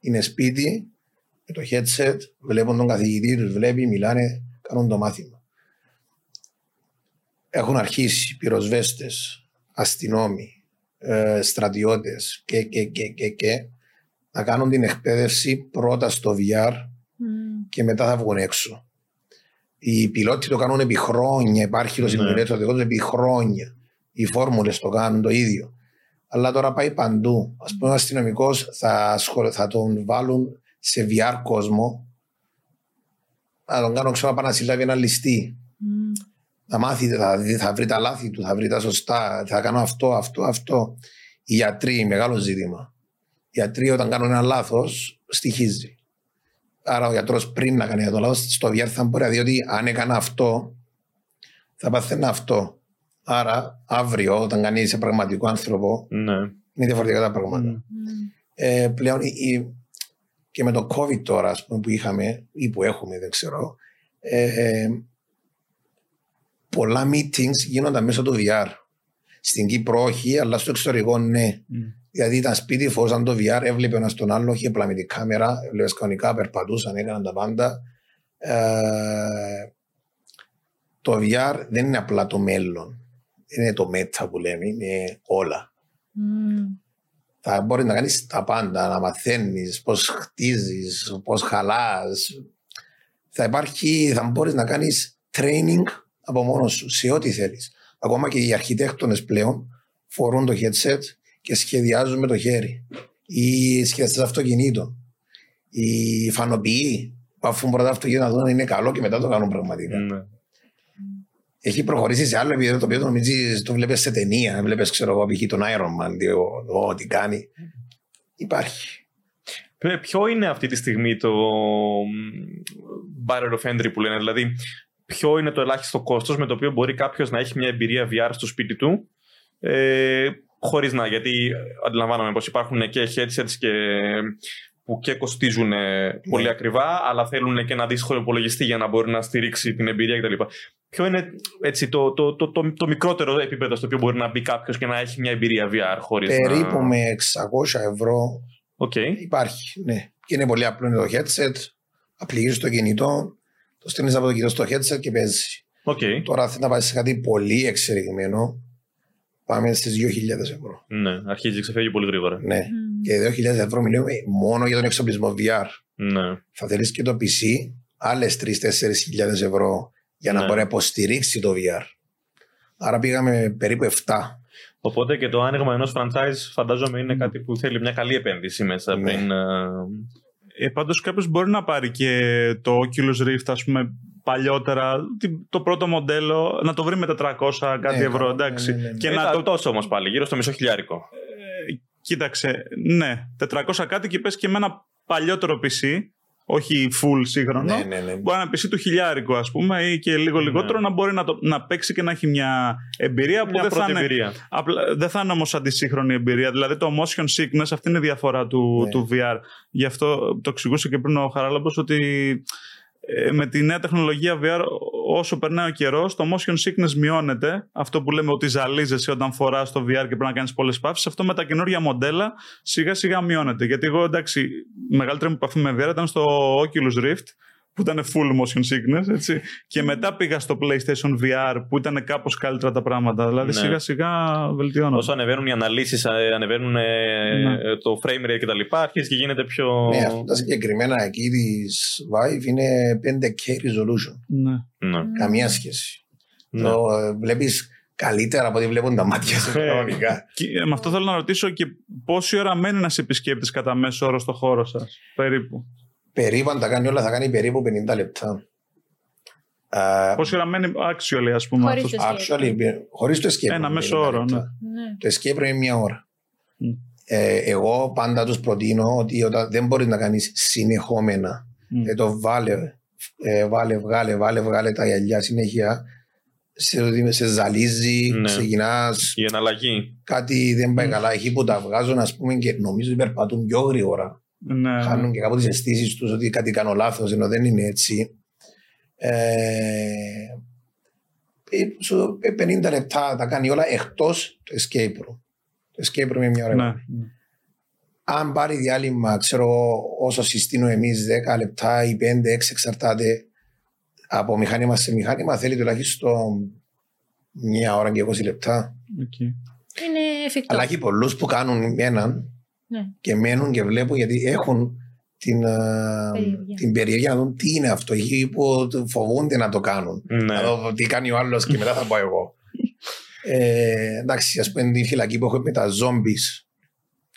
Είναι σπίτι, με το headset, βλέπουν τον καθηγητή, τους βλέπει, μιλάνε, κάνουν το μάθημα. Έχουν αρχίσει πυροσβέστες, αστυνόμοι, ε, στρατιώτες και, και, και, και, και να κάνουν την εκπαίδευση πρώτα στο VR Μμ. και μετά θα βγουν έξω. Οι πιλότοι το κάνουν επί χρόνια. Υπάρχει το Ναι. simulator δικό τους επί χρόνια. Οι φόρμουλες το κάνουν το ίδιο. Αλλά τώρα πάει παντού. Α πούμε, ο αστυνομικός θα, ασχολ- θα τον βάλουν σε VR κόσμο. Να τον κάνω ξέρω να πάει να συλλάβει ένα ληστή. Μμ. Θα μάθει, θα, δει- θα βρει τα λάθη του, θα βρει τα σωστά. Θα κάνω αυτό, αυτό, αυτό. Οι γιατροί, μεγάλο ζήτημα. Οι γιατροί όταν κάνουν ένα λάθος, στοιχίζει. Άρα ο γιατρός πριν να κάνει το λάθος, στο VR θα μπορεί να δει ότι αν έκανα αυτό, θα παθαίνα αυτό. Άρα αύριο, όταν κάνει σε πραγματικό άνθρωπο, Ναι. είναι διαφορετικά τα πράγματα. Μμ. Μμ. Ε, πλέον η- η- και με το COVID τώρα ας πούμε, που είχαμε ή που έχουμε, δεν ξέρω, ε, ε, πολλά meetings γίνονταν μέσω του VR. Στην Κύπρο όχι, αλλά στο εξωτερικό ναι. Μμ. Δηλαδή ήταν σπίτι, φορούσαν το VR, έβλεπε ένας τον άλλο, είχε απλά με την κάμερα, έβλεπες κανονικά, περπατούσαν, έκαναν τα πάντα. Ε, το VR δεν είναι απλά το μέλλον. Δεν είναι το meta που λέμε, είναι όλα. Μμ. Θα μπορεί να κάνεις τα πάντα, να μαθαίνεις πώς χτίζεις, πώς χαλάς. Θα υπάρχει, θα μπορείς να κάνεις training από μόνος σου σε ό,τι θέλεις. Ακόμα και οι αρχιτέκτονες πλέον φορούν το headset και σχεδιάζουν με το χέρι. Οι σχεδιαστές αυτοκινήτων. Οι φανοποιοί που αφού πρώτα αυτοκίνητο να δουν αν είναι καλό και μετά το κάνουν πραγματικά. Ναι. Έχει προχωρήσει σε άλλο επίπεδο το οποίο το νομίζεις, το βλέπεις σε ταινία. Βλέπεις, ξέρω εγώ, π.χ. τον Iron Man, τι, ο- ο- τι κάνει. Υπάρχει. Ε, Ποιο είναι αυτή τη στιγμή το barrier of entry που λένε, δηλαδή ποιο είναι το ελάχιστο κόστος με το οποίο μπορεί κάποιος να έχει μια εμπειρία VR στο σπίτι του ε, χωρίς να, γιατί αντιλαμβάνομαι πως υπάρχουν και headsets και, που και κοστίζουν ε, πολύ ακριβά αλλά θέλουν και ένα δύσκολο υπολογιστή για να μπορεί να στηρίξει την εμπειρία κτλ. Ποιο είναι έτσι, το, το, το, το, το μικρότερο επίπεδο στο οποίο μπορεί να μπει κάποιος και να έχει μια εμπειρία VR χωρίς Περίπου να... με 600 ευρώ Οκ. υπάρχει. Ναι. Και είναι πολύ απλό είναι το headset. Απλά έχεις το κινητό. Το στέλνεις από το κινητό στο headset και παίζεις. Οκ. Τώρα θέλει να πάει σε κάτι πολύ εξελιγμένο. Πάμε στις 2.000 ευρώ. Ναι, αρχίζει και ξεφεύγει πολύ γρήγορα. Ναι. Και 2.000 ευρώ μιλούμε μόνο για τον εξοπλισμό VR. Ναι. Θα θέλεις και το PC άλλες 3-4 ευρώ για να Ναι. μπορεί να υποστηρίξει το VR. Άρα πήγαμε περίπου 7. Οπότε και το άνοιγμα ενός franchise φαντάζομαι είναι κάτι που θέλει μια καλή επένδυση μέσα Ναι. πριν. ε, Ε, Πάντως κάποιος μπορεί να πάρει και το Oculus Rift, ας πούμε, παλιότερα, τι- το πρώτο μοντέλο, να το βρει με 400 κάτι Ναι, ευρώ, ναι, εντάξει. ναι, ναι, ναι. Και ε, να τα- το. Τόσο όμως πάλι, γύρω στο μισό χιλιάρικο. Κοίταξε, ναι, 400 κάτι και πες και με ένα παλιότερο PC, όχι full σύγχρονο. Ναι, ναι, ναι. Μπορεί να PC του χιλιάρικου, ας πούμε, ή και λίγο Ναι. λιγότερο, να μπορεί να, το, να παίξει και να έχει μια εμπειρία που Μια δεν θα, πρώτη είναι, εμπειρία. απλά, δεν θα είναι όμως αντισύγχρονη εμπειρία. Δηλαδή το motion sickness, αυτή είναι η διαφορά του, Ναι. του VR. Γι' αυτό το εξηγούσε και πριν ο Χαράλαμπος ότι ε, με τη νέα τεχνολογία VR, όσο περνάει ο καιρός, το motion sickness μειώνεται. Αυτό που λέμε ότι ζαλίζεσαι όταν φοράς το VR και πρέπει να κάνεις πολλές παύσεις. Αυτό με τα καινούργια μοντέλα σιγά σιγά μειώνεται. Γιατί εγώ εντάξει, η μεγαλύτερη μου επαφή με VR ήταν στο Oculus Rift, που ήταν full motion sickness, έτσι. Και μετά πήγα στο PlayStation VR, που ήταν κάπως καλύτερα τα πράγματα. Δηλαδή Ναι. σιγά σιγά βελτιώνονται. Όσο ανεβαίνουν οι αναλύσεις, ανεβαίνουν ε, Ναι. ε, το frame rate κτλ., αρχίζει και γίνεται πιο. Ναι, αυτά τα συγκεκριμένα εκεί της Vive είναι 5K resolution. Ναι. Ναι. Καμία σχέση. Ναι. Το βλέπεις καλύτερα από ό,τι βλέπουν τα μάτια σου Ε. κανονικά. Και, ε, με αυτό θέλω να ρωτήσω και πόση ώρα μένει ένας επισκέπτης κατά μέσο όρο στο χώρο σας, περίπου; Περίπου, αν τα κάνει όλα, θα κάνει περίπου 50 λεπτά. Α, Πόση ώρα μένει actually, ας πούμε. Χωρίς αυτός- το Actually, χωρίς το escape. Ένα room, μέσο 50 όρο, λεπτά. Ναι. Το escape room είναι μία ώρα. Μμ. Ε, εγώ πάντα τους προτείνω ότι όταν δεν μπορείς να κάνεις συνεχόμενα, Μμ. ε, το βάλε, ε, βάλε, βγάλε, βάλε, βγάλε τα γυαλιά συνέχεια, σε, σε ζαλίζει, Ναι. ξεκινάς, Η εναλλαγή. κάτι δεν πάει καλά. Εκεί που τα βγάζουν, ας πούμε, και νομίζω ότι περπατούν πιο γρήγορα. Ναι. Χάνουν και κάπου τις αισθήσεις τους ότι κάτι κάνω λάθος, ενώ δεν είναι έτσι. Ε, ε, σου- ε, 50 λεπτά τα κάνει όλα εκτός το escape room. Το escape room είναι μια ώρα. Ναι. Αν πάρει διάλειμμα, ξέρω εγώ, όσο συστήνω εμείς 10 λεπτά ή 5-6 εξαρτάται από μηχάνημα σε μηχάνημα, θέλει τουλάχιστον μια ώρα και 20 λεπτά. Οκ. Είναι εφικτό. Αλλά έχει πολλούς που κάνουν έναν Ναι. και μένουν και βλέπουν γιατί έχουν την, α, Περιέργεια. την περιέργεια να δουν τι είναι αυτό. Εκεί που φοβούνται να το κάνουν. Ναι. Να δω τι κάνει ο άλλος και μετά θα πάω εγώ. ε, εντάξει, ας πούμε τη φυλακή που έχω με τα zombies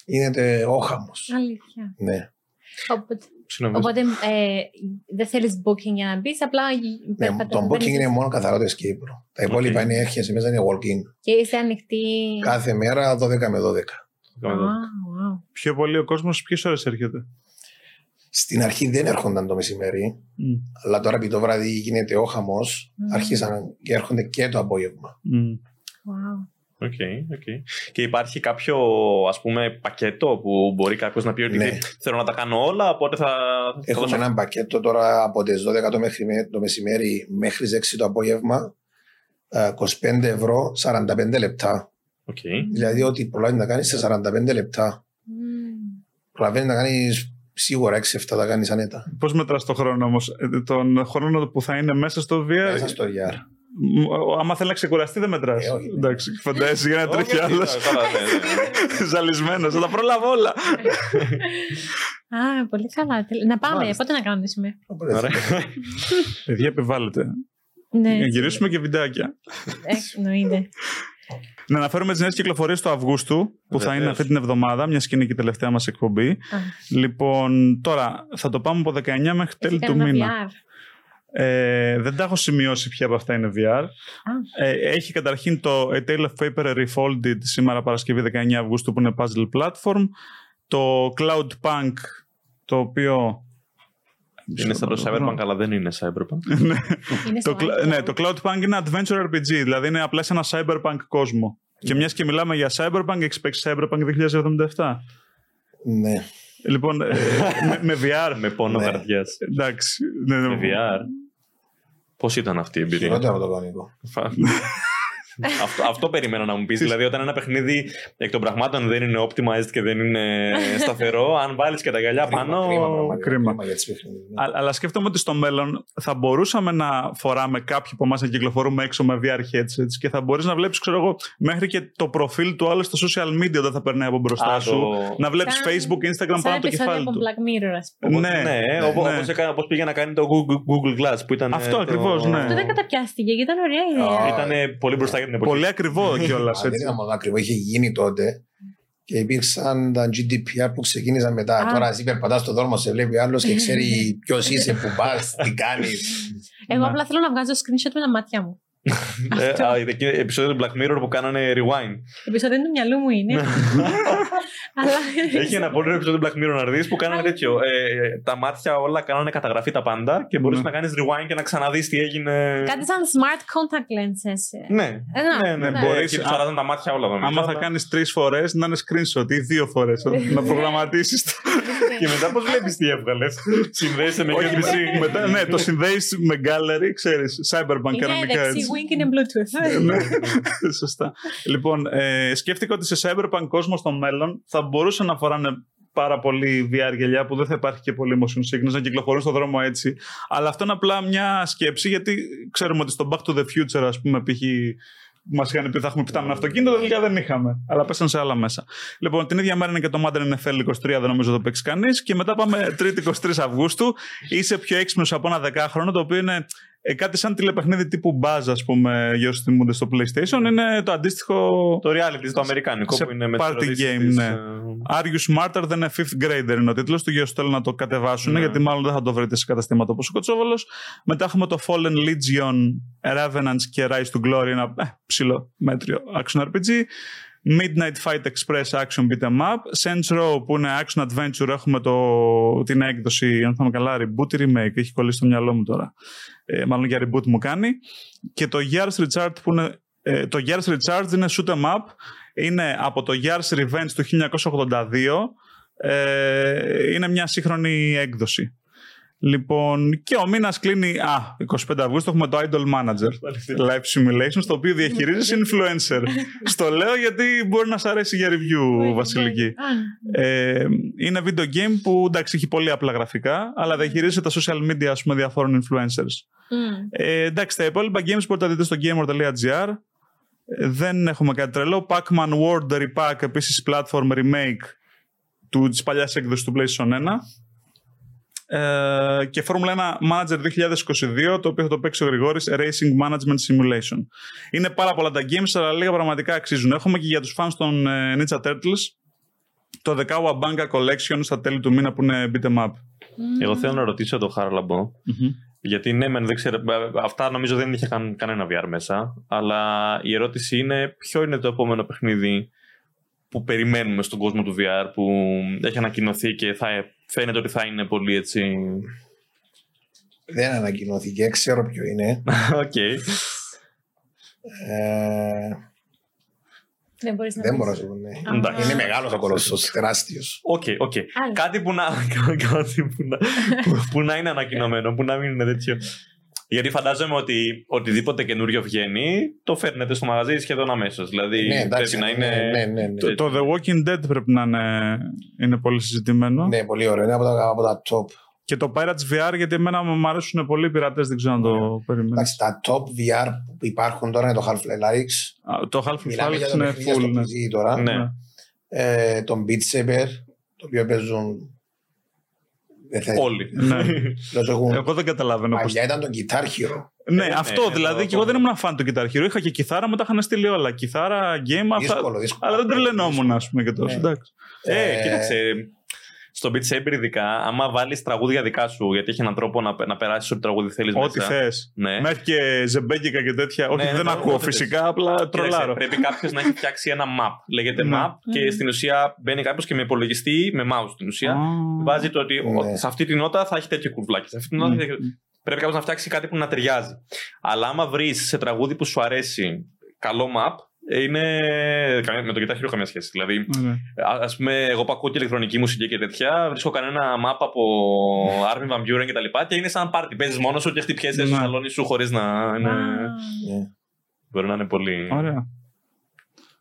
είναι τε- ο χαμός. Αλήθεια. Ναι. Οπότε, Συγγνώμη. οπότε ε, δεν θέλεις booking για να μπεις, απλά. ναι περπατάς, το δεν booking είσαι- είναι μόνο καθαρό το escape room. Τα υπόλοιπα Οκ. είναι έρχεσαι μέσα, είναι walk-in. Και είσαι ανοιχτή. Κάθε μέρα 12 με 12. Α, wow. Πιο πολύ ο κόσμος ποιες ώρες έρχεται; Στην αρχή δεν έρχονταν το μεσημέρι, Μμ. αλλά τώρα επειδή το βράδυ γίνεται ο χαμός, Μμμ. άρχισαν και έρχονται και το απόγευμα. Μμ. Wow. Οκ, οκ. Και υπάρχει κάποιο ας πούμε πακέτο που μπορεί κάποιος να πει ότι Ναι. θέλω να τα κάνω όλα, οπότε θα. θα Έχουμε δώσω- ένα πακέτο τώρα από τις 12 το, μέχρι, το μεσημέρι μέχρι τις 6 το απόγευμα. ε, 25 ευρώ, 45 λεπτά. Οκ. Δηλαδή, ό,τι προλάβει να κάνεις σε 45 λεπτά. Μμμ. Προλαβαίνεις να κάνεις σίγουρα 6-7 θα κάνεις άνετα. Πώς μετράς το χρόνο όμως, τον χρόνο που θα είναι μέσα στο VR. Μέσα στο VR. Μ, ο- Άμα θέλει να ξεκουραστεί, δεν μετράς. Ε, όχι, ναι. Εντάξει, φαντάζεσαι για να τρέχει Όχι, άλλος. όχι, καλά, ναι, ναι. Ζαλισμένος, θα τα προλάβω όλα. Α, πολύ καλά. Να πάμε. Μάλιστα. Πότε να κάνουμε σήμερα; Οπότε, Ωραία. Παιδιά, επιβάλλεται. Ναι. Να γυρίσουμε και βιντεάκια. Ε, Εννοείται. Να αναφέρουμε τις νέες κυκλοφορίες του Αυγούστου, που θα Βεβαίως. είναι αυτή την εβδομάδα, μιας και είναι και η τελευταία μας εκπομπή. Α, Λοιπόν, τώρα θα το πάμε από 19 μέχρι έχει τέλη του κανένα μήνα. VR. Ε, δεν τα έχω σημειώσει ποια από αυτά είναι VR. Α, Ε, έχει καταρχήν το A Tale of Paper Refolded σήμερα Παρασκευή 19 Αυγούστου που είναι puzzle platform. Το Cloudpunk το οποίο... Είναι σαν το Cyberpunk, αλλά δεν είναι Cyberpunk. είναι Το, στο cl- iPhone. ναι, το Cloudpunk είναι adventure RPG, δηλαδή είναι απλά σε ένα cyberpunk κόσμο. Και μιας και μιλάμε για cyberpunk, έχεις παίξει cyberpunk 2077. ναι. Λοιπόν, ε, με, με VR. Με πόνο Ναι. καρδιά. Εντάξει. Ναι, ναι. Με VR. Πώς ήταν αυτή η εμπειρία; Χειρότερα από το κανονικό. Φα- αυτό, αυτό περιμένω να μου πεις. δηλαδή, όταν ένα παιχνίδι εκ των πραγμάτων δεν είναι optimized και δεν είναι σταθερό, αν βάλεις και τα γυαλιά πάνω. Κρίμα, πραγματικά, κρίμα. κρίμα για τις παιχνίδες, ναι. Α- αλλά σκέφτομαι ότι στο μέλλον θα μπορούσαμε να φοράμε κάποιοι από εμάς να κυκλοφορούμε έξω με VR headsets και θα μπορείς να βλέπεις, ξέρω εγώ, μέχρι και το προφίλ του άλλου στο social media όταν θα περνάει από μπροστά Α, σου. το- Να βλέπεις Σαν- Facebook, Instagram Σαν πάνω από το επεισόδιο κεφάλι από του. Black Mirror, ας πούμε. Οπότε, Ναι, ναι, ναι, όπως, ναι. όπως, έκανα- όπως πήγε να κάνει το Google, Google Glass που ήταν. Αυτό ε, ακριβώς, ναι. Αυτό δεν καταπιάστηκε και ήταν ωραία ιδέα. Α, Ήταν πολύ μπροστά για την εποχή. Πολύ ακριβό κιόλας. Α, Δεν ήταν μόνο ακριβό, είχε γίνει τότε και υπήρξαν τα GDPR που ξεκίνησαν μετά. Α. Τώρα εσύ περπατά στον δρόμο, σε βλέπει άλλος και ξέρει ποιος είσαι, που πα, τι κάνεις. Εγώ Ναι. απλά θέλω να βγάζω screenshot με τα μάτια μου. Ε, α, εκεί επεισόδιο του Black Mirror που κάνανε rewind. Επεισόδιο του μυαλού μου είναι. Αλλά. Έχει ένα πολύ ωραίο επεισόδιο του Black Mirror να δεις που κάνανε τέτοιο. Ε, τα μάτια όλα κάνανε καταγραφή τα πάντα και μπορούσε Ναι. να κάνεις rewind και να ξαναδείς τι έγινε. Κάτι σαν smart contact lenses. Ναι, Ε, να, ναι, ναι. ναι. Μπορείς, Μπορείς- και τους αλλάζαν τα μάτια όλα νομίζω. Άμα θα αλλά- κάνεις τρεις φορές, να είναι screenshot ή δύο φορές. να προγραμματίσεις. Και μετά πώς βλέπεις τι έβγαλες; Συνδέεσαι με Όχι, USB-C. μετά, ναι, το συνδέεις με gallery, ξέρεις. Cyberpunk Είναι κανονικά δεξί έτσι. wink είναι Bluetooth. Ναι, σωστά. Λοιπόν, ε, σκέφτηκα ότι σε cyberpunk κόσμο στο μέλλον θα μπορούσαν να φοράνε πάρα πολύ VR γυαλιά που δεν θα υπάρχει και πολύ motion sickness να κυκλοφορούν στον δρόμο έτσι. Αλλά αυτό είναι απλά μια σκέψη γιατί ξέρουμε ότι στο Back to the Future, ας πούμε, π.χ. Μας είχαν πει θα έχουμε πιτά με αυτοκίνητο, τελικά δεν είχαμε. Αλλά πέσαν σε άλλα μέσα. Λοιπόν, την ίδια μέρα είναι και το Madden NFL 23, δεν νομίζω το παίξει κανείς. Και μετά πάμε 3η 23 Αυγούστου. Είσαι πιο έξυπνος από ένα δεκάχρονο, το οποίο είναι ε, κάτι σαν τηλεπαιχνίδι τύπου Buzz, ας πούμε, για όσοι θυμούνται στο PlayStation. Είναι το αντίστοιχο. Το reality, το αμερικάνικο σε που είναι με τις party ερωτήσεις game, της, ναι. ε, Are you smarter than a fifth grader; Είναι ο τίτλος του. Για όσους θέλουν να το κατεβάσουν, Ναι. γιατί μάλλον δεν θα το βρείτε σε καταστήματα όπως ο Κοτσόβολος. Μετά έχουμε το Fallen Legion, Revenants και Rise to Glory, ένα ε, ψηλό μέτριο action RPG. Midnight Fight Express Action Beat 'em Up. Saints Row που είναι Action Adventure. Έχουμε το, την έκδοση, αν θα είμαι καλά, reboot ή remake. Έχει κολλήσει στο μυαλό μου τώρα. Ε, μάλλον για reboot μου κάνει. Και το Gears Recharged που είναι. Ε, το Gears Recharged είναι shoot 'em up. Είναι από το Gears Revenge του 1982. Ε, είναι μια σύγχρονη έκδοση. Λοιπόν, και ο μήνα κλείνει. Α, 25 Αυγούστου έχουμε το Idol Manager Live Simulation, στο οποίο διαχειρίζεσαι influencer. Στο λέω γιατί μπορεί να σ' αρέσει για review, Βασιλική. Α, Ε, είναι video game που εντάξει έχει πολύ απλά γραφικά, αλλά διαχειρίζεσαι τα social media ας πούμε, διαφόρων influencers. μμ. Ε, εντάξει, τα υπόλοιπα games μπορείτε να τα δείτε στο gamer.gr. Ε, δεν έχουμε κάτι τρελό. Pac-Man World The Repack, επίσης platform remake του, της παλιάς έκδοσης του PlayStation 1. Ε, και Formula 1 Manager 2022, το οποίο θα το παίξει ο Γρηγόρης, Racing Management Simulation. Είναι πάρα πολλά τα games, αλλά λίγα πραγματικά αξίζουν. Έχουμε και για τους fans των ε, Ninja Turtles το The Kawabanga Collection στα τέλη του μήνα που είναι beat'em up. Εγώ θέλω να ρωτήσω τον Χάρλαμπο. Γιατί ναι, μεν δεν ξέρω. ε, Αυτά νομίζω δεν είχε καν, κανένα VR μέσα. Αλλά η ερώτηση είναι ποιο είναι το επόμενο παιχνίδι που περιμένουμε στον κόσμο του VR που έχει ανακοινωθεί και θα φαίνεται ότι θα είναι πολύ έτσι. Δεν ανακοινώθηκε, ξέρω ποιο είναι. Οκ. Ε, Δεν μπορείς να δεν πεις. μπορώ να σου πω. ναι. Εντάξει. Είναι μεγάλος ο κολοσσός, τεράστιος. Οκ, οκ. Άλλο. Κάτι που να, κάτι που, να, που, που να είναι ανακοινωμένο, που να μην είναι τέτοιο. Γιατί φαντάζομαι ότι οτιδήποτε καινούριο βγαίνει, το φέρνετε στο μαγαζί σχεδόν αμέσως. Δηλαδή Ναι, εντάξει. πρέπει να ναι, είναι. ναι, ναι, ναι. Το, το The Walking Dead πρέπει να είναι, είναι πολύ συζητημένο. Ναι, πολύ ωραίο. Είναι από τα, από τα top. Και το Pirates VR, γιατί εμένα μου αρέσουν πολύ οι πειρατές, δεν ξέρω αν το περιμένεις. Εντάξει, τα top VR που υπάρχουν τώρα είναι το Half-Life Alyx. Α, Το Half-Life Μιλάμε για Alyx το είναι παιχνίδι στο full. ναι. PC τώρα. Ναι. Ε, τον Beat Saber, το οποίο παίζουν. Δεν θα Όλοι. Ναι. Λέω, έχουν... Εγώ δεν καταλαβαίνω πώς... Παλιά ήταν τον Guitar Hero. Ναι, ναι, αυτό ναι, δηλαδή. το- Και εγώ δεν ήμουν φαν του Guitar Hero. Είχα και κιθάρα, μου τα είχαν στείλει όλα. Κιθάρα, game, αυτά. Δύσκολο, δύσκολο. Αλλά δεν τρελαινόμουν, ας πούμε και τόσο. Ναι. εντάξει. Ε, Ε, κοίταξε. Στο Beat Saber ειδικά, άμα βάλεις τραγούδια δικά σου, γιατί έχει έναν τρόπο να, να περάσεις ό,τι τραγούδι θέλεις Ό,τι μέσα. θες. Ναι. Μέχρι και ζεμπέκικα και τέτοια. Όχι, Ναι, δεν ναι, ακούω ό,τι θες. φυσικά, απλά Κοίταξε, τρολάρω. πρέπει κάποιος να έχει φτιάξει ένα map. Λέγεται Ναι. map και στην ουσία μπαίνει κάποιος και με υπολογιστή, με mouse στην ουσία. Α. Βάζει το ότι Ναι. ο- σε αυτή την νότα θα έχει τέτοιο κουρβλάκι. Σε αυτή την νότα θα Ναι. έχει... Πρέπει κάποιος να φτιάξει κάτι που να ταιριάζει. Αλλά άμα βρεις σε τραγούδι που σου αρέσει καλό map, είναι. Με το Guitar Hero καμία σχέση. Δηλαδή, Ναι. Α ας πούμε, εγώ που ακούω και ηλεκτρονική μουσική και τέτοια, βρίσκω κανένα map από Armin Van Buren και τα λοιπά και είναι σαν πάρτι. Παίζεις μόνος σου και χτυπιέσαι στο Ναι. σαλόνι σου χωρίς να. Είναι... Α, ναι. Μπορεί να είναι πολύ. Ωραία.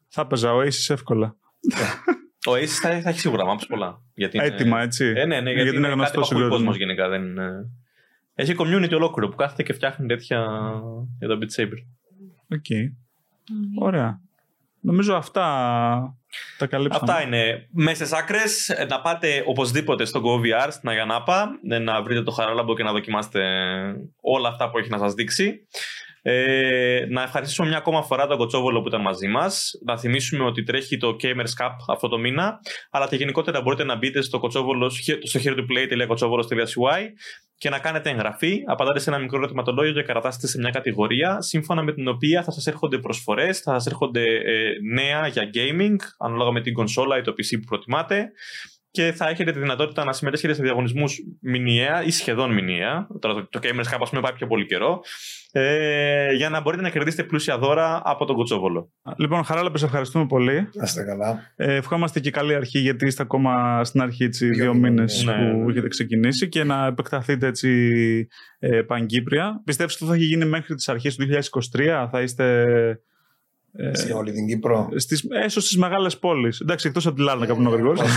Θα έπαιζα ο Aces εύκολα. Ο Aces θα, θα έχεις σίγουρα maps πολλά. Γιατί είναι- Έτοιμα, έτσι. Ε, ναι, ναι, γιατί, είναι γνωστό κάτι στον που ακούει κόσμο. κόσμος γενικά. Δεν είναι... Έχει community ολόκληρο που κάθεται και φτιάχνει τέτοια για το Beat Saber. Οκ. Ωραία. Νομίζω αυτά τα καλύψαμε. Αυτά είναι μέσες άκρες. Να πάτε οπωσδήποτε στο GoVR στην Αγία Νάπα, ε, να βρείτε το Χαράλαμπο και να δοκιμάσετε όλα αυτά που έχει να σας δείξει. Ε, να ευχαριστήσουμε μια ακόμα φορά τον Κωτσόβολο που ήταν μαζί μας. Να θυμίσουμε ότι τρέχει το Gamers Cup αυτό το μήνα. Αλλά και γενικότερα μπορείτε να μπείτε στο, Κωτσόβολο, στο herotoplay.kotsovolos.cy και να κάνετε εγγραφή. Απαντάτε σε ένα μικρό ερωτηματολόγιο και κρατάστε σε μια κατηγορία σύμφωνα με την οποία θα σας έρχονται προσφορές, θα σας έρχονται ε, νέα για gaming, ανάλογα με την κονσόλα ή το PC που προτιμάτε. Και θα έχετε τη δυνατότητα να συμμετέχετε σε διαγωνισμούς μηνιαία ή σχεδόν μηνιαία. Τώρα το, το Gamers Cup, ας πούμε, πάει πιο πολύ καιρό. Ε, για να μπορείτε να κερδίσετε πλούσια δώρα από τον Κουτσόβολο. Λοιπόν, Χαράλαμπε, σε ευχαριστούμε πολύ. Να είστε καλά. Ε, ευχόμαστε και καλή αρχή, γιατί είστε ακόμα στην αρχή έτσι, Δύο δύο μήνες, μήνες ναι. που έχετε ξεκινήσει και να επεκταθείτε έτσι ε, παγκύπρια. Πιστεύετε ότι θα έχει γίνει μέχρι τις αρχές του 2023, θα είστε. Ε, Σε όλη την Κύπρο. στις, έσως στις μεγάλες πόλεις. Εντάξει, εκτός από τη Λάρνακα που είναι ο Γρηγόρης.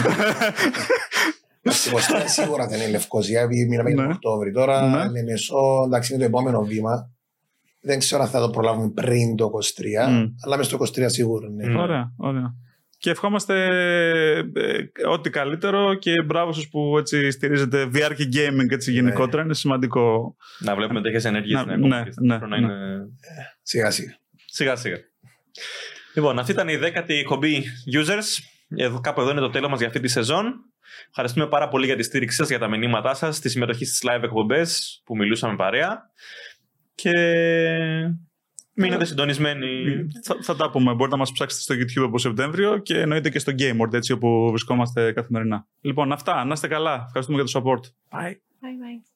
Στη Κωστά σίγουρα δεν είναι Λευκοσία, επειδή μείναμε για τον Ναι. Οκτώβρη. Τώρα Ναι. είναι μεσό, εντάξει, είναι το επόμενο βήμα. Δεν ξέρω αν θα το προλάβουμε πριν το 23, Μμ. αλλά μέσα στο 23 σίγουρα. Ναι. Μμ. Ωραία, ωραία. Και ευχόμαστε ε, ό,τι καλύτερο και μπράβο σας που έτσι στηρίζετε VR και gaming έτσι γενικότερα. Είναι σημαντικό. Να βλέπουμε τέτοιες ενέργειες Να- στην επόμενη ναι, και ναι, να ναι. είναι Σιγά σιγά. Σιγά σιγά. Λοιπόν, αυτή ήταν η δέκατη εκπομπή Users. Εδώ, κάπου εδώ είναι το τέλος μας για αυτή τη σεζόν. Ευχαριστούμε πάρα πολύ για τη στήριξή σας, για τα μηνύματά σας, τη συμμετοχή στις live εκπομπές που μιλούσαμε παρέα. Και μείνετε συντονισμένοι. Θα, θα τα πούμε. Μπορείτε να μας ψάξετε στο YouTube από Σεπτέμβριο και εννοείται και στο GameWorld έτσι όπου βρισκόμαστε καθημερινά. Λοιπόν, αυτά. Να είστε καλά. Ευχαριστούμε για το support. Bye. Bye bye.